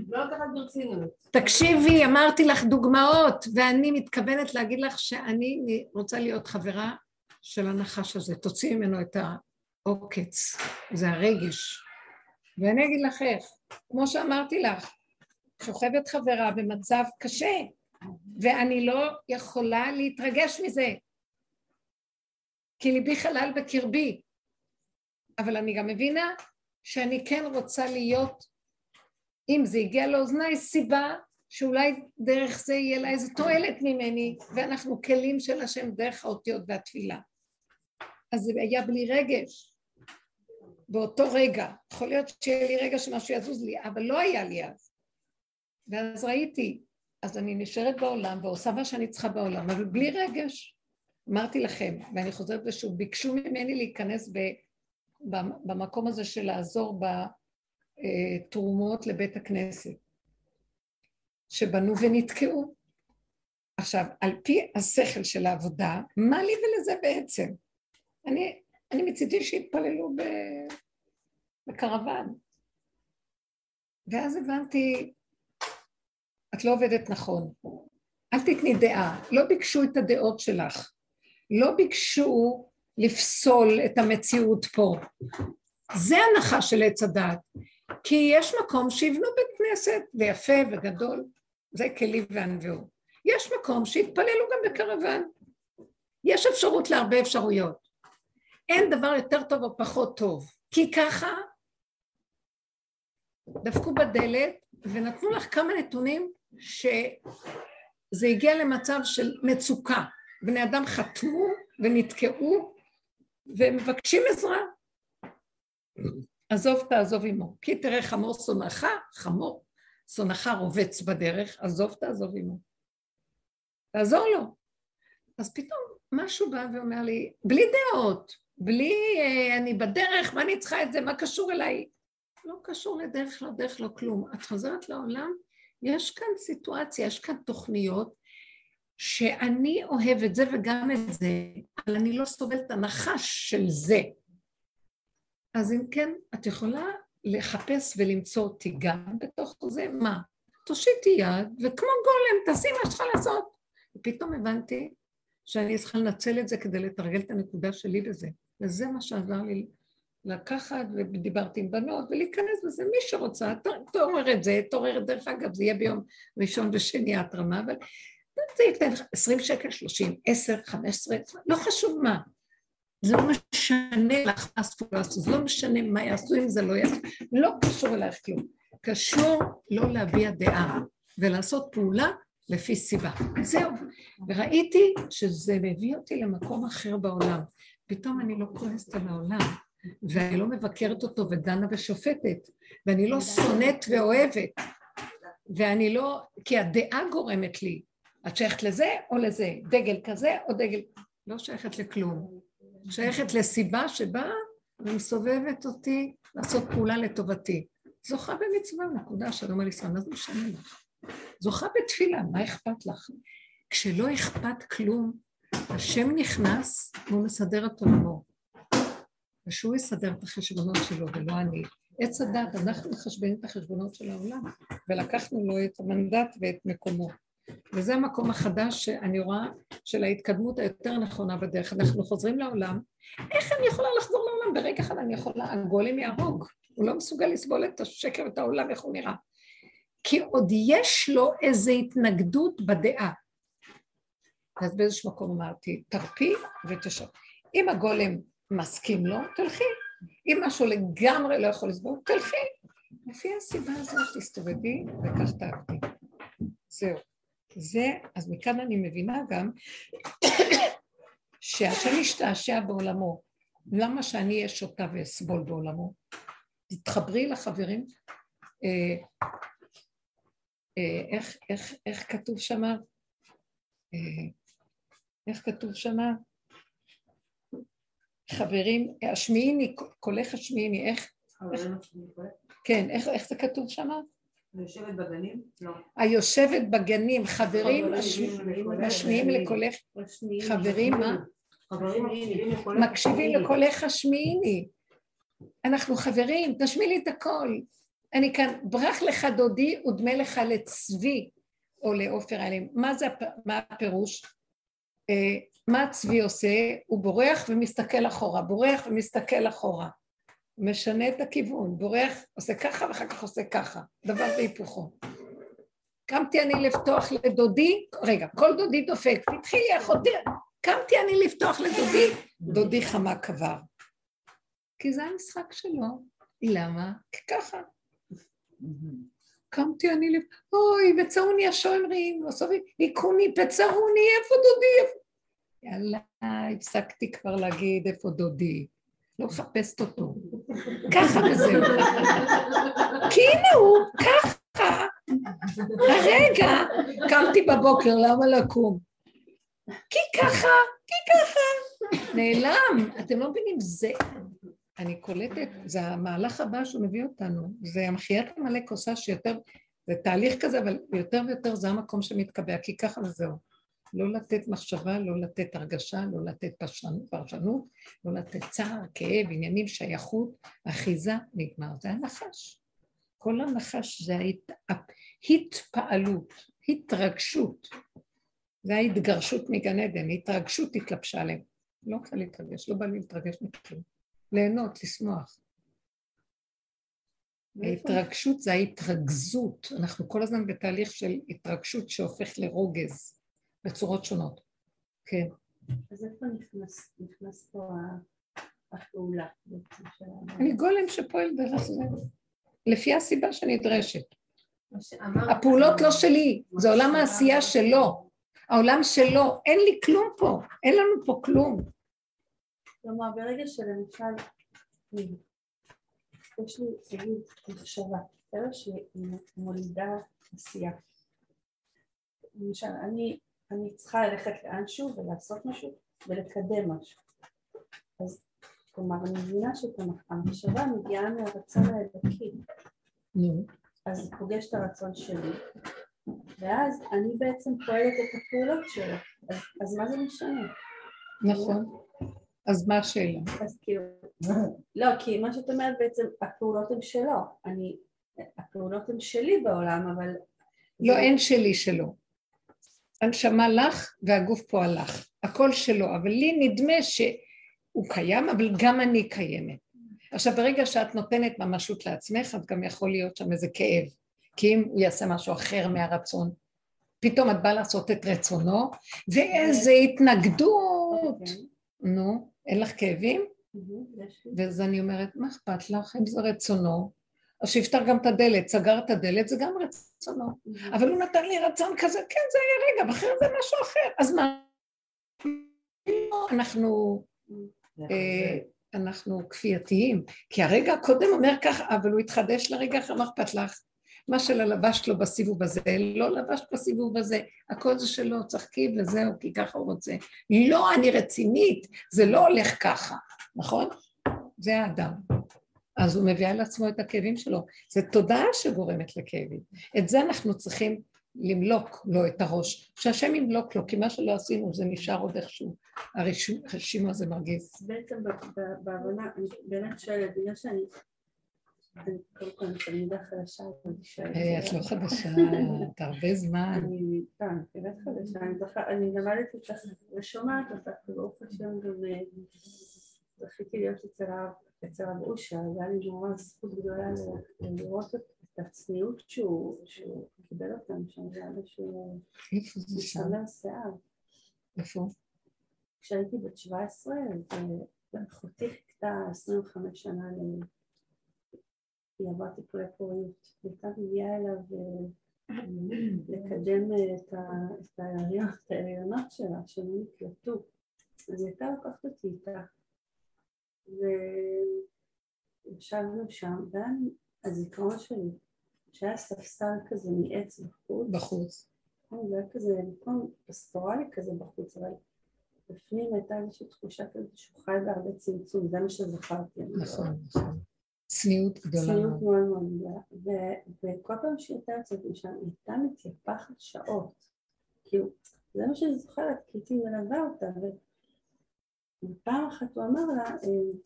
לא. תקשיבי, אמרתי לך דוגמאות, ואני מתכוונת להגיד לך שאני רוצה להיות חברה של הנחש הזה. תוציאי ממנו את העוקץ, זה הרגש. ואני אגיד לך איך, כמו שאמרתי לך, שוכבת חברה במצב קשה, ואני לא יכולה להתרגש מזה, כי ליבי חלל בקרבי. אבל אני גם מבינה שאני כן רוצה להיות אם זה הגיע לאוזניי, סיבה שאולי דרך זה יהיה לה איזה תועלת ממני, ואנחנו כלים של השם דרך האותיות והתפילה. אז זה היה בלי רגש. באותו רגע. יכול להיות שיהיה לי רגע שמשהו יזוז לי, אבל לא היה לי אז. ואז ראיתי, אז אני נשארת בעולם ועושה מה שאני צריכה בעולם, אבל בלי רגש. אמרתי לכם, ואני חוזרת ושוב, ביקשו ממני להיכנס ב, במקום הזה של לעזור. אה, תרומות לבית הכנסת, שבנו ונתקעו. עכשיו, על פי השכל של העבודה, מה לי ולזה בעצם? אני, אני מצידי שיתפללו בקרוון. ואז הבנתי, את לא עובדת נכון. אל תתני דעה. לא ביקשו את הדעות שלך. לא ביקשו לפסול את המציאות פה. זה הנחה של עץ הדעת. כי יש מקום שיבנו בית כנסת, ויפה וגדול, זה כלי וענווהו. יש מקום שיתפללו גם בקרוון. יש אפשרות להרבה אפשרויות. אין דבר יותר טוב או פחות טוב, כי ככה דפקו בדלת ונתנו לך כמה נתונים שזה הגיע למצב של מצוקה. בני אדם חתמו ונתקעו ומבקשים עזרה. עזוב תעזוב עמו, כי תראה חמור שונאך, חמור שונאך רובץ בדרך, עזוב תעזוב עמו. תעזור לו. אז פתאום משהו בא ואומר לי, בלי דעות, בלי אה, אני בדרך, מה אני צריכה את זה, מה קשור אליי? לא קשור לדרך, לא דרך, לא כלום. את חוזרת לעולם, יש כאן סיטואציה, יש כאן תוכניות שאני אוהב את זה וגם את זה, אבל אני לא סובלת הנחש של זה. אז אם כן, את יכולה לחפש ולמצוא אותי גם בתוך זה, מה? תושיטי יד, וכמו גולם, תעשי מה שצריכה לעשות. ופתאום הבנתי שאני צריכה לנצל את זה כדי לתרגל את הנקודה שלי בזה. וזה מה שעזר לי לקחת, ודיברתי עם בנות, ולהיכנס בזה. מי שרוצה, תעורר את זה, תעורר את דרך אגב, זה יהיה ביום ראשון ושני ההתרמה, אבל זה ייתן לך 20 שקל, 30, 10, 15, לא חשוב מה. זה לא משנה לך מה עשו, לא עשו, זה לא משנה מה יעשו אם זה לא יעשו, לא קשור אלייך כלום. קשור לא להביע דעה ולעשות פעולה לפי סיבה. זהו. וראיתי שזה מביא אותי למקום אחר בעולם. פתאום אני לא כועסת על העולם, ואני לא מבקרת אותו ודנה ושופטת, ואני לא שונאת ואוהבת, ואני לא... כי הדעה גורמת לי. את שייכת לזה או לזה, דגל כזה או דגל... לא שייכת לכלום. שייכת לסיבה שבה ומסובבת אותי לעשות פעולה לטובתי. זוכה במצווה, נקודה, שלום על ישראל, מה זה משנה לך? זוכה בתפילה, מה אכפת לך? כשלא אכפת כלום, השם נכנס והוא מסדר את עולמו. ושהוא יסדר את החשבונות שלו ולא אני. עץ הדת, אנחנו מחשבנים את החשבונות של העולם, ולקחנו לו את המנדט ואת מקומו. וזה המקום החדש שאני רואה של ההתקדמות היותר נכונה בדרך. אנחנו חוזרים לעולם, איך אני יכולה לחזור לעולם? ברגע אחד אני יכולה, הגולם יהרוג, הוא לא מסוגל לסבול את השקר ואת העולם, איך הוא נראה. כי עוד יש לו איזו התנגדות בדעה. אז באיזשהו מקום אמרתי, תרפי ותשב. אם הגולם מסכים לו, תלכי. אם משהו לגמרי לא יכול לסבול, תלכי. לפי הסיבה הזאת תסתובבי וכך תעבדי. זהו. זה, אז מכאן אני מבינה גם שהשם משתעשע בעולמו. למה שאני אהיה שוטה ואסבול בעולמו? תתחברי לחברים. אה, אה, איך, איך, איך כתוב שמה? אה, איך כתוב שמה? חברים, השמיעיני, קולך השמיעיני, איך? כן, איך, איך זה כתוב שמה? היושבת בגנים? לא. היושבת בגנים, חברים משמיעים לקולך, חברים מה? מקשיבים לקולך השמיעיני. אנחנו חברים, תשמיעי לי את הכל. אני כאן, ברח לך דודי ודמה לך לצבי או לעופר עלים. מה זה, מה הפירוש? אה, מה צבי עושה? הוא בורח ומסתכל אחורה, בורח ומסתכל אחורה. משנה את הכיוון, בורח, עושה ככה ואחר כך עושה ככה, דבר והיפוכו. קמתי אני לפתוח לדודי, רגע, כל דודי דופק, תתחיל לי אחותי, קמתי אני לפתוח לדודי, דודי חמה קבר. כי זה המשחק שלו. למה? כי ככה. קמתי אני לפ... אוי, וצרוני השומרים, היכוני, פצרוני, איפה דודי? יאללה, הפסקתי כבר להגיד איפה דודי. לא מחפשת אותו. ככה וזהו. כי הנה הוא, ככה. הרגע קמתי בבוקר, למה לקום? כי ככה, כי ככה. נעלם. אתם לא מבינים, זה... אני קולטת, זה המהלך הבא שהוא מביא אותנו. זה המחיית המלא כוסה שיותר... זה תהליך כזה, אבל יותר ויותר זה המקום שמתקבע, כי ככה וזהו. לא לתת מחשבה, לא לתת הרגשה, לא לתת פרשנות, לא לתת צער, כאב, עניינים, שייכות, אחיזה, נגמר. זה הנחש. כל הנחש זה ההתפעלות, התרגשות. זה ההתגרשות מגן עדן, התרגשות התלבשה עליהם. לא רוצה להתרגש, לא בא לי להתרגש מכלום. ליהנות, לשמוח. ההתרגשות זה ההתרגזות, אנחנו כל הזמן בתהליך של התרגשות שהופך לרוגז. בצורות שונות. כן. אז איפה נכנס, נכנס פה הפעולה? אני גולם שפועל דרך זה, לפי הסיבה שנדרשת. הפעולות לא שלי, זה עולם העשייה שלו. העולם שלו, אין לי כלום פה, אין לנו פה כלום. כלומר, ברגע שלמשל, יש לי, תגיד, מחשבה, בסדר שהיא מולידה עשייה. למשל, אני אני צריכה ללכת לאנשהו ולעשות משהו ולקדם משהו. אז כלומר, אני מבינה שאת המחשבה מגיעה מהרצון האלוקי. אז זה פוגש את הרצון שלי, ואז אני בעצם פועלת את הפעולות שלו. אז, אז מה זה משנה? נכון. אז מה השאלה? אז כאילו, לא, כי מה שאת אומרת בעצם, הפעולות הן שלו. אני, הפעולות הן שלי בעולם, אבל... לא, אין שלי שלו. הנשמה לך והגוף פה הלך, הכל שלו, אבל לי נדמה שהוא קיים, אבל גם אני קיימת. עכשיו, ברגע שאת נותנת ממשות לעצמך, אז גם יכול להיות שם איזה כאב, כי אם הוא יעשה משהו אחר מהרצון, פתאום את באה לעשות את רצונו, ואיזה התנגדות. נו, אין לך כאבים? ואז אני אומרת, מה אכפת לך אם זה רצונו? אז שיפתח גם את הדלת, סגר את הדלת, זה גם רצונו. אבל הוא נתן לי רצון כזה, כן, זה היה רגע, ואחר זה משהו אחר. אז מה? אנחנו, אה, אנחנו כפייתיים, כי הרגע הקודם אומר ככה, אבל הוא התחדש לרגע אחר, מה אכפת לך? מה שלא לבשת לו בסיבוב הזה, לא לבשת בסיבוב הזה, הכל זה שלו, צחקי וזהו, כי ככה הוא רוצה. לא, אני רצינית, זה לא הולך ככה, נכון? זה האדם. אז הוא מביא על עצמו את הכאבים שלו. זו תודעה שגורמת לכאבים. את זה אנחנו צריכים למלוק לו את הראש. שהשם ימלוק לו, כי מה שלא עשינו זה נשאר עוד איכשהו. הרשימו הזה מרגיז. בעצם בהבנה, אני באמת שואלת, בגלל שאני קודם כל אני תלמידה חדשה, אני. אה, את לא חדשה, את הרבה זמן. אני כאן, באמת חדשה, אני למדתי אותך ושומעת אותך, וברוך השם גם אה, זכיתי להיות אצל הרב אצל רב אושר, היה לי ממש זכות גדולה לראות את הצניעות שהוא קיבל אותם שם, זה היה משהו מסמר שיער. איפה? כשהייתי בת 17, אחותי חיכתה 25 שנה היא עברה טיפולי פוריות, היא הייתה מגיעה אליו אה, לקדם את ההריונות שלה, שהם נקלטו, אז היא הייתה לוקחת אותי איתה וישבנו שם, והיה הזיכרון שלי, שהיה ספסל כזה מעץ בחוץ. בחוץ. זה היה כזה מקום פסטורלי כזה בחוץ, אבל בפנים הייתה איזושהי תחושה כזאת שהוא חי בהרבה צמצום, זה מה שזכרתי. נכון, נכון. צניעות גדולה. צניעות מאוד מאוד גדולה. וכל פעם שהיא הייתה יוצאת משם, היא הייתה מתייפחת שעות. כאילו, זה מה שאני זוכרת, כי הייתי מלווה אותה, ופעם אחת הוא אמר לה, אה,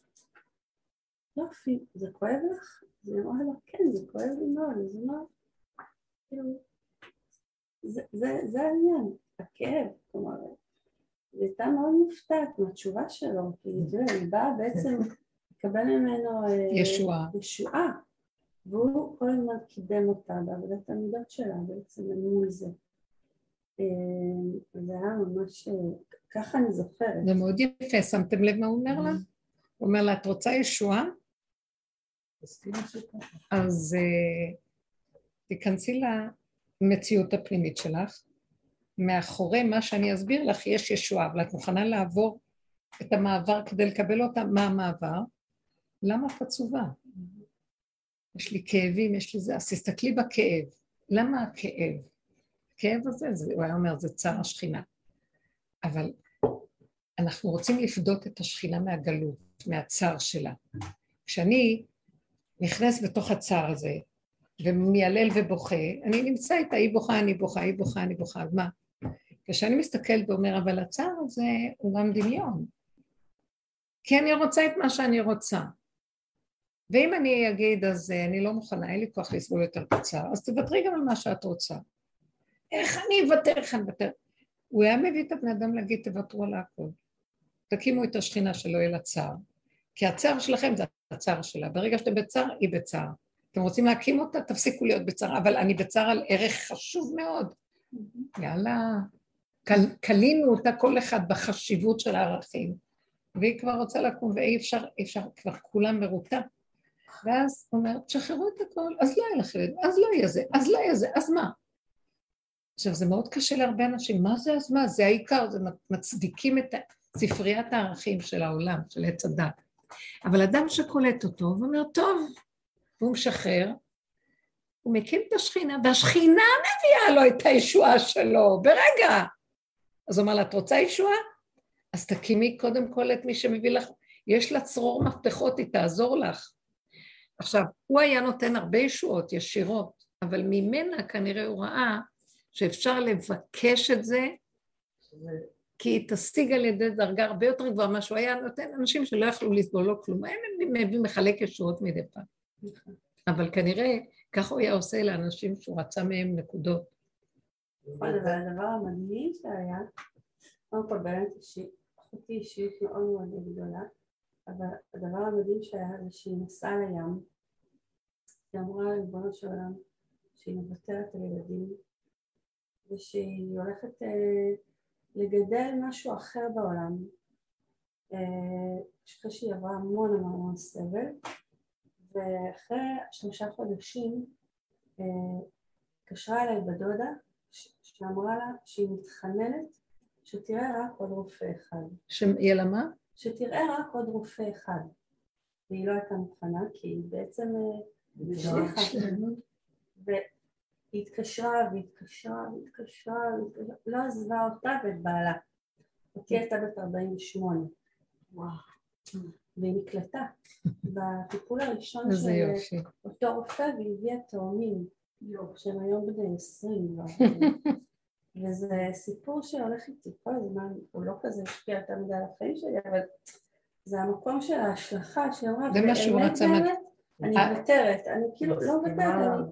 יופי, זה כואב לך? אז היא אמרה לו, כן, זה כואב לי מאוד, אז הוא אמר, כאילו, זה העניין, הכאב, כלומר, היא הייתה מאוד מופתעת מהתשובה שלו, כי היא באה בעצם לקבל ממנו אה, ישועה. ישועה, והוא כל הזמן קידם אותה בעבודת המידות שלה בעצם מול זה. אה, זה היה ממש ככה אני זוכרת. זה מאוד יפה, שמתם לב מה הוא אומר לה? הוא אומר לה, את רוצה ישועה? אז uh, תיכנסי למציאות הפנימית שלך, מאחורי מה שאני אסביר לך יש ישועה, אבל את מוכנה לעבור את המעבר כדי לקבל אותה, מה המעבר? למה את עצובה? יש לי כאבים, יש לי זה, אז תסתכלי בכאב. למה הכאב? הכאב הזה, זה, הוא היה אומר, זה צער השכינה. אבל אנחנו רוצים לפדות את השכינה מהגלות, מהצער שלה. כשאני נכנס בתוך הצער הזה, ומיילל ובוכה, אני נמצא איתה, היא בוכה, אני בוכה, היא בוכה, אני בוכה, אז מה? כשאני מסתכלת ואומר, אבל הצער הזה הוא גם דמיון. כי אני רוצה את מה שאני רוצה. ואם אני אגיד, אז אני לא מוכנה, אין לי כוח לסבול יותר את הצער, אז תוותרי גם על מה שאת רוצה. איך אני אוותר, איך אני אוותר? הוא היה מביא את הבני אדם להגיד, תוותרו על הכל. תקימו את השכינה שלא יהיה לה צער. כי הצער שלכם זה הצער שלה. ברגע שאתם בצער, היא בצער. אתם רוצים להקים אותה, תפסיקו להיות בצער. אבל אני בצער על ערך חשוב מאוד. יאללה, קל, קלינו אותה כל אחד בחשיבות של הערכים. והיא כבר רוצה לקום, ואי אפשר, אי אפשר, כבר כולם מרוטה. ואז הוא אומר, תשחררו את הכל, אז לא יהיה לכם, אז לא יהיה זה, אז לא יהיה זה, אז מה? עכשיו, זה מאוד קשה להרבה אנשים, מה זה אז מה? זה העיקר, זה מצדיקים את ספריית הערכים של העולם, של עץ הדת. אבל אדם שקולט אותו, הוא אומר, טוב, והוא משחרר, הוא מקים את השכינה, והשכינה מביאה לו את הישועה שלו, ברגע. אז הוא אומר לה, את רוצה ישועה? אז תקימי קודם כל את מי שמביא לך, יש לה צרור מפתחות, היא תעזור לך. עכשיו, הוא היה נותן הרבה ישועות ישירות, אבל ממנה כנראה הוא ראה שאפשר לבקש את זה, כי היא תשיג על ידי דרגה הרבה יותר גבוהה ממה שהוא היה נותן אנשים שלא יכלו לסבול לו כלום, הם מביא מחלק ישועות מדי פעם. אבל כנראה ככה הוא היה עושה לאנשים שהוא רצה מהם נקודות. נכון, אבל הדבר המדהים שהיה, קודם כל באמת אחותי אישיות מאוד מאוד גדולה, אבל הדבר המדהים שהיה זה שהיא נסעה לים, היא אמרה לריבונו של עולם שהיא מוותרת על ילדים ושהיא הולכת אה, לגדל משהו אחר בעולם. אה, אחרי שהיא עברה המון המון סבל, ואחרי שלושה חודשים אה, התקשרה אליי בדודה ש- שאמרה לה שהיא מתחננת שתראה רק עוד רופא אחד. שיהיה לה מה? שתראה רק עוד רופא אחד. והיא לא הייתה מוכנה כי היא בעצם אה, והיא התקשרה והתקשרה והתקשרה, והתקשרה, לא עזבה אותה ואת בעלה. אותי הייתה בת 48. והיא נקלטה בטיפול הראשון של יופי. אותו רופא והביאה תאומים שהם היום בני 20 כבר. וזה סיפור שהולך איתי כל הזמן, הוא לא כזה השפיע יותר מדי על החיים שלי, אבל זה המקום של ההשלכה שאמרה, זה מה שהוא באמת רצה באמת, אני אה. מוותרת, אני כאילו לא מוותרת,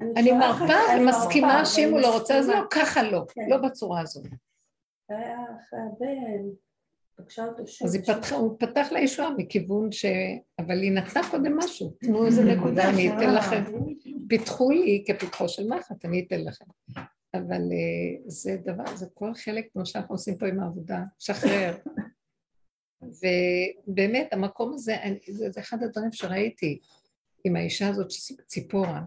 אני... מרפה, אני מסכימה מרפה, שאם הוא לא רוצה אז לא. ככה לא, כן. לא בצורה הזאת. זה היה אחרי הרבה, פגשה אותו שוב. אז הוא פתח לה ישועה מכיוון ש... אבל היא נתנה קודם משהו, תנו איזה נקודה, אני אתן לכם. פיתחו לי כפיתחו של מחט, אני אתן לכם. אבל אה, זה דבר, זה כל חלק כמו שאנחנו עושים פה עם העבודה, שחרר. ובאמת, המקום הזה, זה אחד הדברים שראיתי עם האישה הזאת, ציפורה,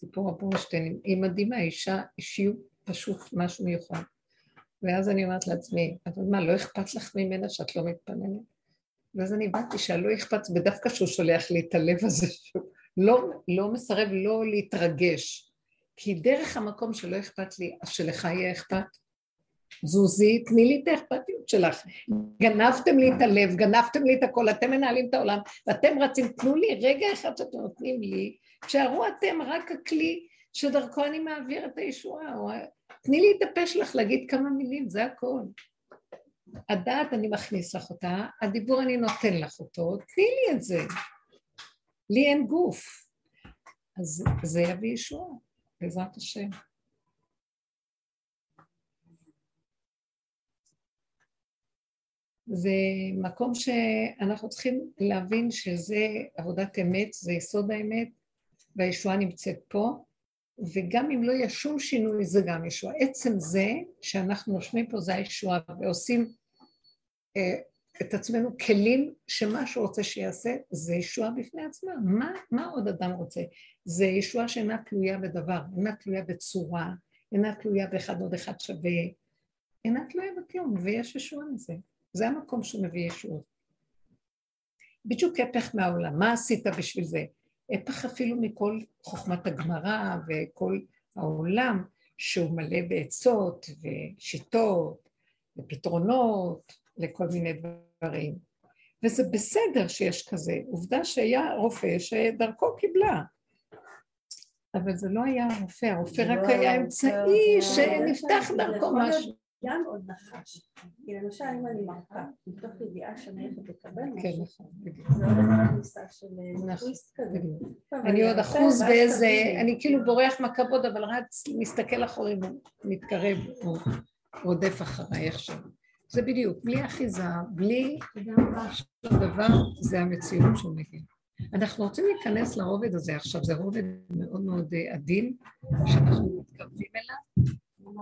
ציפורה בורשטיין, היא מדהימה, אישה, אישיות פשוט משהו מיוחד. ואז אני אומרת לעצמי, אבל מה, לא אכפת לך ממנה שאת לא מתפללת? ואז אני הבנתי שהלא אכפת, ודווקא שהוא שולח לי את הלב הזה, שהוא לא, לא מסרב לא להתרגש, כי דרך המקום שלא אכפת לי, אז שלך יהיה אכפת. זוזי, תני לי את האכפתיות שלך. גנבתם לי את הלב, גנבתם לי את הכל, אתם מנהלים את העולם, ואתם רצים, תנו לי רגע אחד שאתם נותנים לי, תשארו אתם רק הכלי שדרכו אני מעביר את הישועה, או... תני לי את הפה שלך להגיד כמה מילים, זה הכל. הדעת אני מכניס לך אותה, הדיבור אני נותן לך אותו, תני לי את זה. לי אין גוף. אז זה יביא ישועה, בעזרת השם. זה מקום שאנחנו צריכים להבין שזה עבודת אמת, זה יסוד האמת, והישועה נמצאת פה, וגם אם לא יהיה שום שינוי זה גם ישועה. עצם זה שאנחנו נושמים פה זה הישועה ועושים אה, את עצמנו כלים שמה שהוא רוצה שיעשה זה ישועה בפני עצמה. מה, מה עוד אדם רוצה? זה ישועה שאינה תלויה בדבר, אינה תלויה בצורה, אינה תלויה באחד עוד אחד שווה, אינה תלויה בכלום, ויש ישועה מזה. זה המקום שהוא מביא ישועות. בדיוק הפך מהעולם, מה עשית בשביל זה? הפך אפילו מכל חוכמת הגמרא וכל העולם שהוא מלא בעצות ושיטות ופתרונות לכל מיני דברים. וזה בסדר שיש כזה. עובדה שהיה רופא שדרכו קיבלה. אבל זה לא היה הרופא, הרופא רק היה אמצעי שנפתח דרכו משהו. גם עוד נחש. כי למשל אם אני מרפה, מתוך ידיעה שאני הולכת לקבל כן, משהו, נכון, בדיוק. זה עוד איזה כניסה של נכון, טוויסט כזה. אני עוד אחוז באיזה. אני כאילו בורח מהכבוד, אבל רץ, מסתכל אחורי ומתקרב, או רודף אחריי איכשהו. זה בדיוק, בלי אחיזה, בלי שום דבר, זה המציאות שהוא מגיע. אנחנו רוצים להיכנס לרובד הזה עכשיו, זה רובד מאוד מאוד אה, עדין, שאנחנו מתקרבים אליו,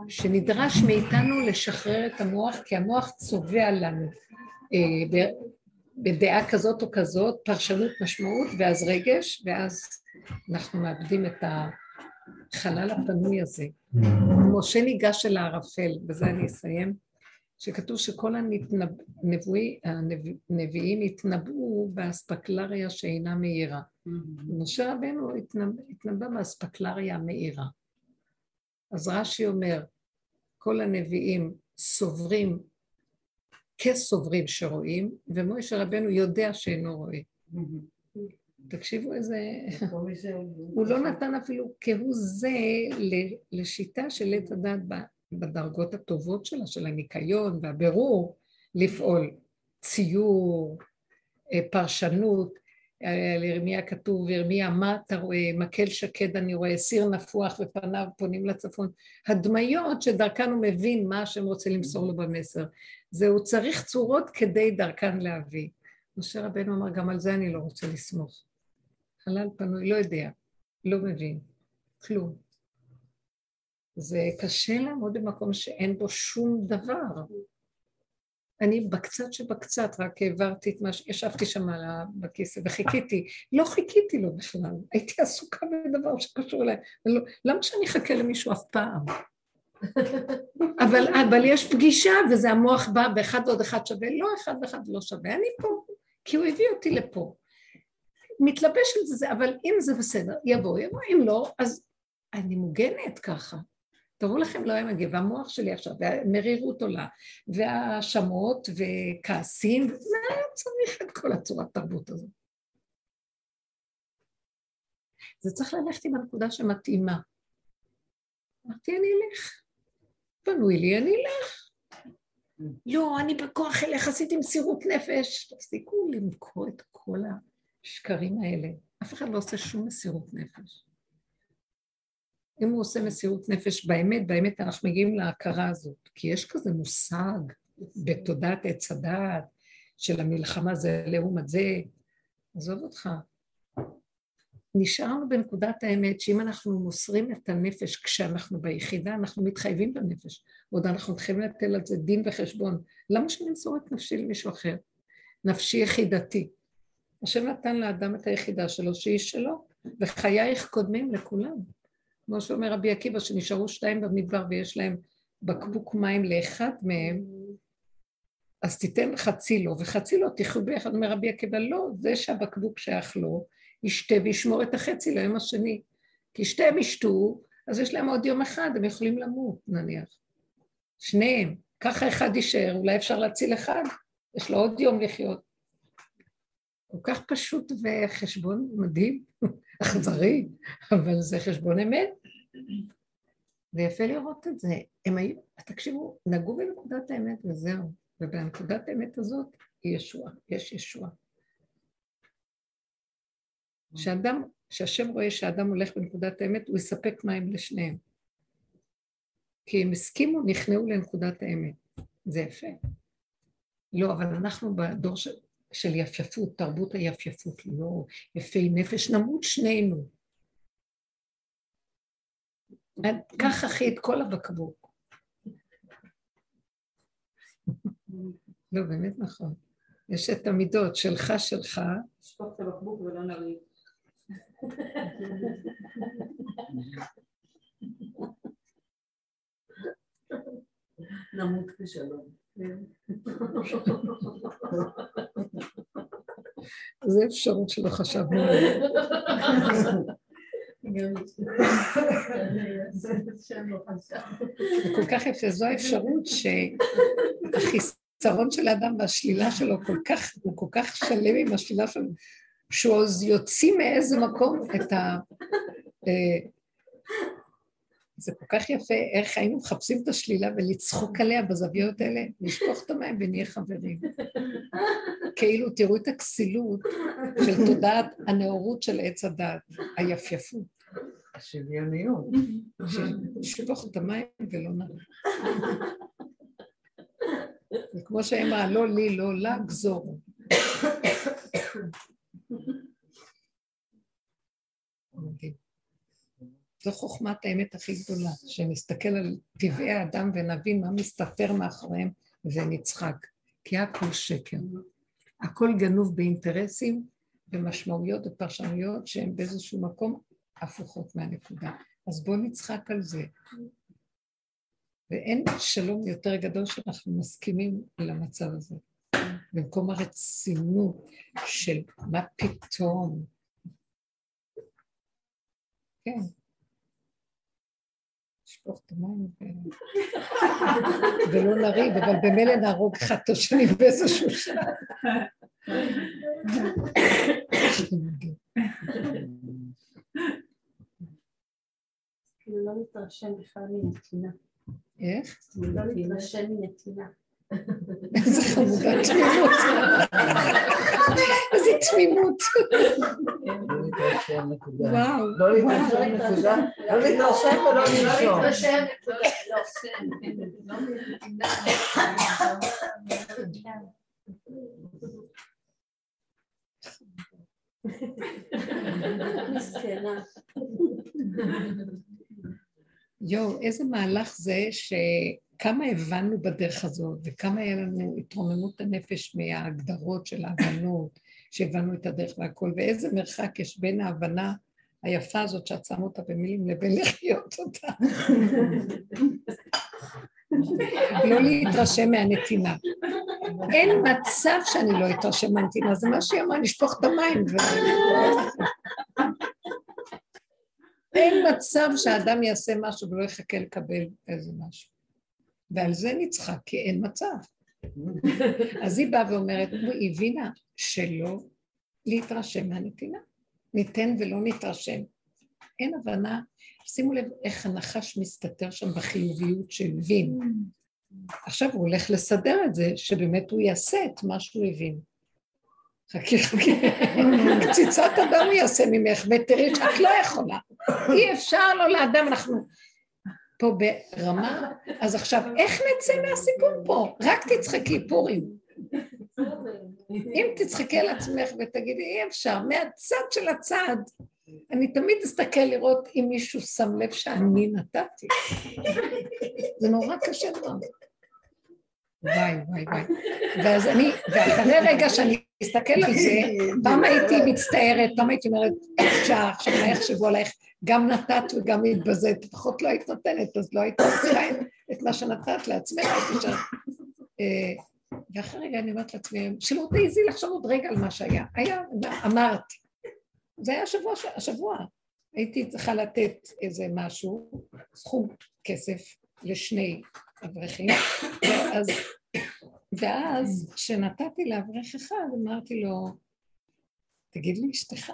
שנדרש מאיתנו לשחרר את המוח, כי המוח צובע לנו אה, בדעה כזאת או כזאת, פרשנות משמעות, ואז רגש, ואז אנחנו מאבדים את החלל הפנוי הזה. משה ניגש אל הערפל, בזה אני אסיים, שכתוב שכל הנבואי- הנביאים התנבאו באספקלריה שאינה מאירה. משה רבנו התנבא באספקלריה המאירה. אז רש"י אומר, כל הנביאים סוברים כסוברים שרואים, ומוישה רבנו יודע שאינו רואה. תקשיבו איזה... הוא לא נתן אפילו כהוא זה לשיטה של עת הדעת ב- בדרגות הטובות שלה, של הניקיון והבירור, לפעול. ציור, אה, פרשנות, על ירמיה כתוב, ירמיה, מה אתה רואה? מקל שקד אני רואה, סיר נפוח ופניו פונים לצפון. הדמיות שדרכן הוא מבין מה שהם רוצים למסור לו במסר. זה הוא צריך צורות כדי דרכן להביא. משה רבנו אמר, גם על זה אני לא רוצה לסמוך. חלל פנוי, לא יודע, לא מבין, כלום. זה קשה לעמוד במקום שאין בו שום דבר. אני בקצת שבקצת רק העברתי את מה ש... ישבתי שם על ה- בכיסא וחיכיתי. לא חיכיתי לו בכלל, הייתי עסוקה בדבר שקשור אליי. ולא- למה שאני אחכה למישהו אף פעם? אבל, אבל יש פגישה וזה המוח בא באחד ועוד אחד שווה, לא אחד ואחד לא שווה, אני פה, כי הוא הביא אותי לפה. מתלבש על זה, אבל אם זה בסדר, יבוא, יבוא, אם לא, אז אני מוגנת ככה. תראו לכם, לא היה מגיע, והמוח שלי עכשיו, והמרירות עולה, והאשמות וכעסים, מה צריך את כל הצורת תרבות הזאת? זה צריך ללכת עם הנקודה שמתאימה. אמרתי, אני אלך. פנוי לי, אני אלך. לא, אני בכוח אלך, עשיתי מסירות נפש. תפסיקו למכור את כל השקרים האלה. אף אחד לא עושה שום מסירות נפש. אם הוא עושה מסירות נפש באמת, באמת אנחנו מגיעים להכרה הזאת. כי יש כזה מושג בתודעת עץ הדעת של המלחמה זה לעומת זה. עזוב אותך. נשארנו בנקודת האמת שאם אנחנו מוסרים את הנפש כשאנחנו ביחידה, אנחנו מתחייבים בנפש. עוד אנחנו מתחילים לתל על זה דין וחשבון. למה שנמסור את נפשי למישהו אחר? נפשי יחידתי. השם נתן לאדם את היחידה שלו, שהיא שלו, וחייך קודמים לכולם. כמו שאומר רבי עקיבא, שנשארו שתיים במדבר ויש להם בקבוק מים לאחד מהם, אז תיתן חצי לו, וחצי לו תחיו ביחד. אומר רבי עקיבא, לא, זה שהבקבוק שייך לו, ישתה וישמור את החצי ליום השני. כי שתיהם ישתו, אז יש להם עוד יום אחד, הם יכולים למות, נניח. שניהם. ככה אחד יישאר, אולי אפשר להציל אחד, יש לו עוד יום לחיות. כל כך פשוט וחשבון מדהים, אכזרי, אבל זה חשבון אמת. ויפה לראות את זה. הם היו, תקשיבו, נגעו בנקודת האמת וזהו. ובנקודת האמת הזאת היא ישועה, יש ישועה. שאדם, שהשם רואה שאדם הולך בנקודת האמת, הוא יספק מים לשניהם. כי הם הסכימו, נכנעו לנקודת האמת. זה יפה. לא, אבל אנחנו בדור של, של יפייפות, תרבות היפייפות, לא יפי נפש, נמות שנינו. קח אחי את כל הבקבוק. לא, באמת נכון. יש את המידות שלך, שלך. לשפוך את הבקבוק ולא נריב. נמות בשלום. זו אפשרות שלא חשבנו עליה. כל כך יפה, זו האפשרות שהחיסרון של האדם והשלילה שלו כל כך, הוא כל כך שלם עם השלילה שלו, שהוא יוציא מאיזה מקום את ה... זה כל כך יפה, איך היינו מחפשים את השלילה ולצחוק עליה בזוויות האלה, לשפוך את המים ונהיה חברים. כאילו, תראו את הכסילות של תודעת הנאורות של עץ הדת, היפייפות. השוויוניות. שפוך את המים ולא נראה. וכמו שאמרה, לא לי, לא לה, גזורו. מדהים. זו חוכמת האמת הכי גדולה, שנסתכל על טבעי האדם ונבין מה מסתתר מאחוריהם ונצחק. כי הכל שקר. הכל גנוב באינטרסים, במשמעויות ופרשנויות שהן באיזשהו מקום הפוכות מהנקודה. אז בואו נצחק על זה. ואין שלום יותר גדול שאנחנו מסכימים למצב הזה. במקום הרצינות של מה פתאום. כן. לשפוך את המים. ולא נריב, אבל במילא נהרוג אחד את השני באיזשהו שלב. כאילו לא להתרשם בכלל מנתינה. איך? לא להתרשם מנתינה. איזה חמודה תמימות. איזה תמימות. לא להתרשם. לא להתרשם. לא ולא לנשום. יואו, איזה מהלך זה כמה הבנו בדרך הזאת, וכמה היה לנו התרוממות הנפש מההגדרות של ההבנות, שהבנו את הדרך והכל, ואיזה מרחק יש בין ההבנה היפה הזאת שאת שמה אותה במילים לבין לחיות אותה. לא להתרשם מהנתינה. אין מצב שאני לא אתרשם מהנתינה, זה מה שהיא אמרה, לשפוך את המים. אין מצב שהאדם יעשה משהו ולא יחכה לקבל איזה משהו. ועל זה נצחק, כי אין מצב. אז היא באה ואומרת, היא הבינה שלא להתרשם מהנתינה. ניתן ולא נתרשם. אין הבנה, שימו לב איך הנחש מסתתר שם בחיוביות שהבין. עכשיו הוא הולך לסדר את זה, שבאמת הוא יעשה את מה שהוא הבין. חכי חכי, קציצת אדם יעשה ממך, ותראי שאת לא יכולה. אי אפשר לא לאדם, אנחנו פה ברמה, אז עכשיו איך נצא מהסיפור פה? רק תצחקי פורים. אם תצחקי על עצמך ותגידי, אי אפשר, מהצד של הצד, אני תמיד אסתכל לראות אם מישהו שם לב שאני נתתי. זה נורא קשה כבר. וואי, וואי, וואי. ואז אני, ואחרי רגע שאני אסתכל על זה, פעם הייתי מצטערת, פעם הייתי אומרת, אפשר, עכשיו מה יחשבו עלייך, גם נתת וגם התבזית, לפחות לא היית נותנת, אז לא היית צריכה את מה שנתת לעצמך, אפשר. אה, ואחרי רגע אני אומרת לעצמי, שלא תעיזי לחשוב עוד רגע על מה שהיה. היה, אמרת. זה היה השבוע, השבוע. הייתי צריכה לתת איזה משהו, סכום כסף לשני אברכים, ואז, ואז כשנתתי לאברך אחד, אמרתי לו, תגיד לי, אשתך.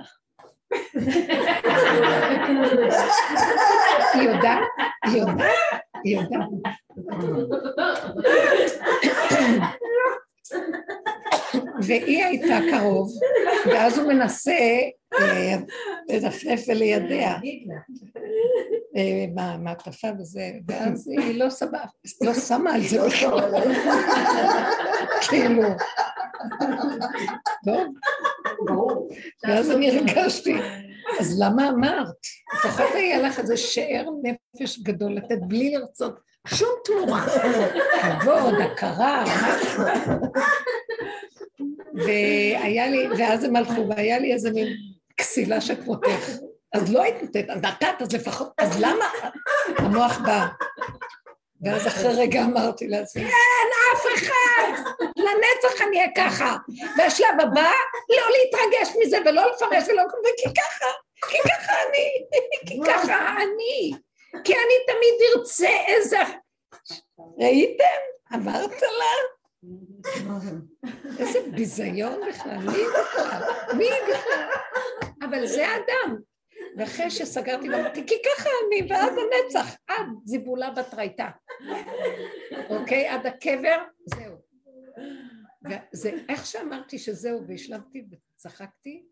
היא יודעת, היא יודעת, היא יודעת. והיא הייתה קרוב, ואז הוא מנסה אה, לנפנף ולידע. אה, וזה, ואז היא לא לא שמה על זה בכלל, כאילו, טוב, ואז אני הרגשתי, אז למה אמרת? לפחות היה לך איזה שאר נפש גדול לתת בלי לרצות שום תמורה, כבוד, הכרה, משהו. והיה לי, ואז הם הלכו, והיה לי איזה מין כסילה שכמותך. אז לא היית נותנת, נתת, אז לפחות, אז למה? המוח בא. ואז אחרי רגע אמרתי לעצמי, אין אף אחד, לנצח אני אהיה ככה. והשלב הבא, לא להתרגש מזה ולא לפרש ולא כלום, כי ככה, כי ככה אני, כי ככה אני. כי אני תמיד ארצה איזה... ראיתם? אמרת לה? איזה ביזיון בכלל, מי בכלל? אבל זה האדם. ואחרי שסגרתי ואמרתי, כי ככה אני, ועד הנצח, עד זיבולה בתרייתא. אוקיי? עד הקבר, זהו. וזה, איך שאמרתי שזהו, והשלמתי וצחקתי,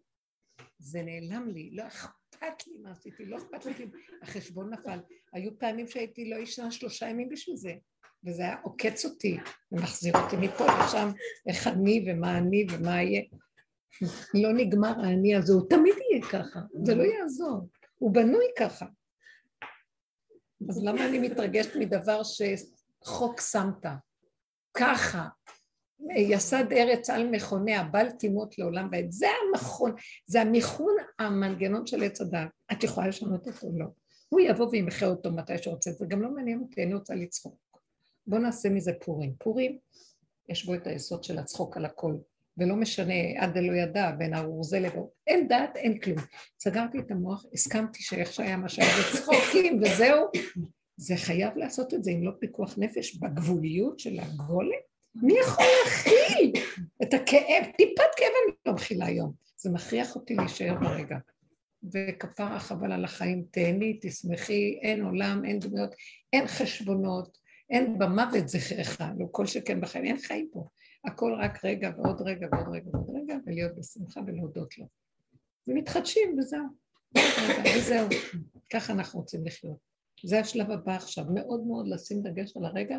זה נעלם לי, לא אכפת לי מה עשיתי, לא אכפת לי, החשבון נפל. היו פעמים שהייתי לא ישנה שלושה ימים בשביל זה. וזה היה עוקץ אותי ומחזיר אותי מפה לשם, איך אני ומה אני ומה יהיה. לא נגמר האני הזה, הוא תמיד יהיה ככה, זה לא יעזור, הוא בנוי ככה. אז למה אני מתרגשת מדבר שחוק שמת? ככה, יסד ארץ על מכוניה, בל תימות לעולם ועד. זה המכון, זה המיכון המנגנון של עץ הדת. את יכולה לשנות אותו? לא. הוא יבוא וימחה אותו מתי שרוצה, זה גם לא מעניין אותי, אני רוצה לצחוק. בואו נעשה מזה פורים. פורים, יש בו את היסוד של הצחוק על הכל, ולא משנה, עד דלא ידע, בין ארור זה לבוא, אין דעת, אין כלום. סגרתי את המוח, הסכמתי שאיך שהיה מה שהיה בצחוקים, וזהו. זה חייב לעשות את זה אם לא פיקוח נפש בגבוליות של הגולם. מי יכול להכיל את הכאב? טיפת כאב אני לא מכילה היום. זה מכריח אותי להישאר ברגע. וכפרה חבל על החיים, תהני, תשמחי, אין עולם, אין דמויות, אין חשבונות, אין במוות זכרך, לא כל שכן בחיים, אין חיים פה. הכל רק רגע ועוד רגע ועוד רגע ועוד רגע, ולהיות בשמחה ולהודות לו. ומתחדשים וזהו. וזהו. ככה אנחנו רוצים לחיות. זה השלב הבא עכשיו, מאוד מאוד לשים דגש על הרגע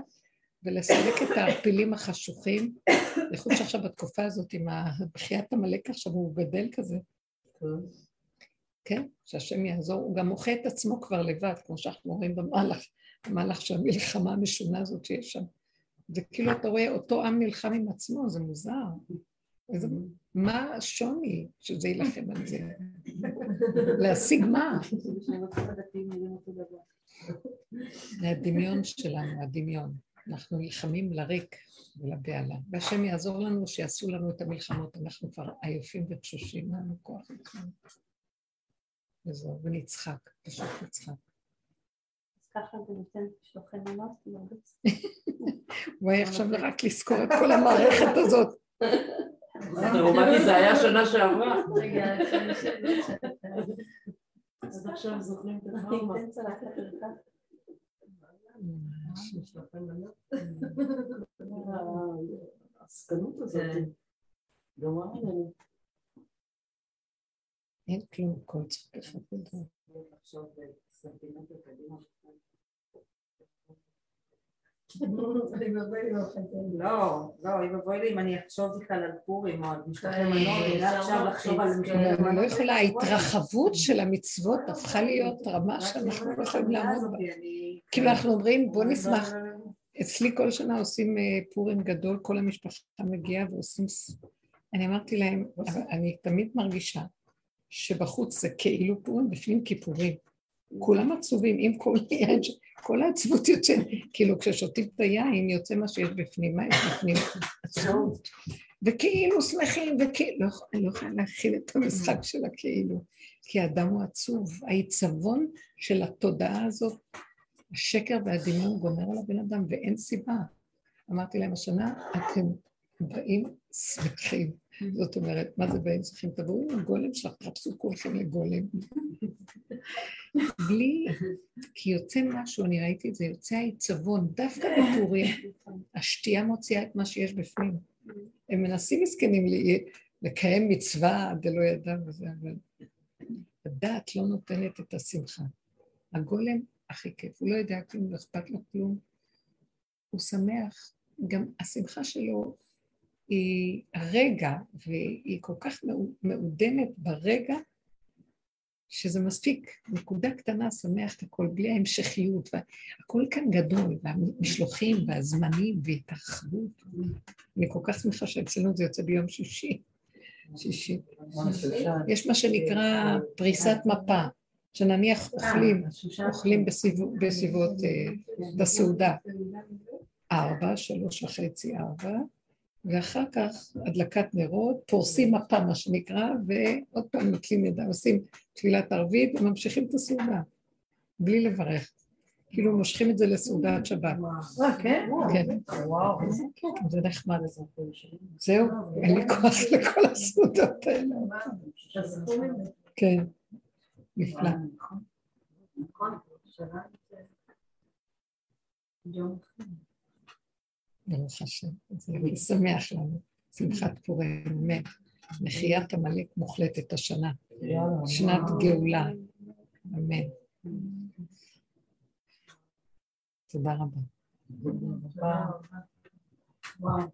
ולסלק את הפילים החשוכים, בייחוד שעכשיו בתקופה הזאת עם בחיית עמלק עכשיו הוא גדל כזה. כן, שהשם יעזור, הוא גם מוחה את עצמו כבר לבד, כמו שאנחנו רואים במהלך במהלך של המלחמה המשונה הזאת שיש שם. וכאילו אתה רואה אותו עם נלחם עם עצמו, זה מוזר. איזה, מה השוני שזה יילחם על זה? להשיג מה? זה הדמיון שלנו, הדמיון. אנחנו נלחמים לריק ולבהלה. והשם יעזור לנו שיעשו לנו את המלחמות, אנחנו כבר עייפים ותשושים, אין לנו כוח. וזהו, ונצחק, פשוט נצחק. ככה זה נותן שלוחי מנות, מרביץ. וואי, עכשיו רק לזכור את כל המערכת הזאת. טראומטי זה היה שנה שעברה. רגע, אז עכשיו זוכרים את הטראומה. העסקנות הזאת. גמרה עלינו. אין כלום, כל צחוק אחד גדול. עכשיו סנטימטר קדימה. לא, לא, אוי ואבוי לי אם אני אחשוב בכלל על פורים או על משלוחי כן, מנות, עכשיו לחשוב על משלוחי אני לא מנות. יכולה, ההתרחבות של המצוות הפכה להיות רמה שאנחנו לא יכולים לעמוד בה. כאילו אנחנו אומרים, בוא נשמח. אצלי כל שנה עושים אה, פורים גדול, כל המשפחה מגיעה ועושים... אני אמרתי להם, אבל אני תמיד מרגישה שבחוץ זה כאילו פורים, בפנים כיפורים. כולם עצובים, עם כל העצבות יוצאת, כאילו כששותים את היין יוצא מה שיש בפנים, מה יש בפנים? עצבות. וכאילו שמחים, וכאילו, לא אני לא יכולה להכיל את המשחק של הכאילו, כי האדם הוא עצוב, העיצבון של התודעה הזאת, השקר והדמיון גומר על הבן אדם, ואין סיבה. אמרתי להם, השנה אתם באים שמחים. זאת אומרת, מה זה באים שמחים? תבואו עם הגולם שלך, תחפשו כולכם לגולם. בלי, כי יוצא משהו, אני ראיתי את זה, יוצא העיצבון, דווקא בפורים, השתייה מוציאה את מה שיש בפנים. הם מנסים מסכנים לקיים מצווה דלא ידע וזה, אבל הדעת לא נותנת את השמחה. הגולם הכי כיף, הוא לא יודע כלום, לא אכפת לו כלום. הוא שמח, גם השמחה שלו היא הרגע, והיא כל כך מעו- מעודנת ברגע, שזה מספיק, נקודה קטנה, שמח את הכל, בלי ההמשכיות, והכל כאן גדול, והמשלוחים והזמנים והתרחבות. אני כל כך שמחה שאצלנו זה יוצא ביום שישי. שישי. יש מה שנקרא פריסת מפה, שנניח אוכלים, אוכלים בסביב- בסביבות אה, בסעודה ארבע, שלוש וחצי, ארבע, ואחר כך הדלקת נרות, פורסים מפה מה שנקרא, ועוד פעם נוטלים ידיים, עושים תפילת ערבית וממשיכים את הסעודה, בלי לברך. כאילו מושכים את זה לסעודת שבת. אה, כן? כן, וואו. זה נחמד. זהו, אין לי כוח לכל הסעודות האלה. כן, נפלא. ברוך השם, זה שמח לנו, שמחת פורים, אמן. מחיית עמלק מוחלטת השנה, שנת גאולה, אמן. תודה רבה. וואו.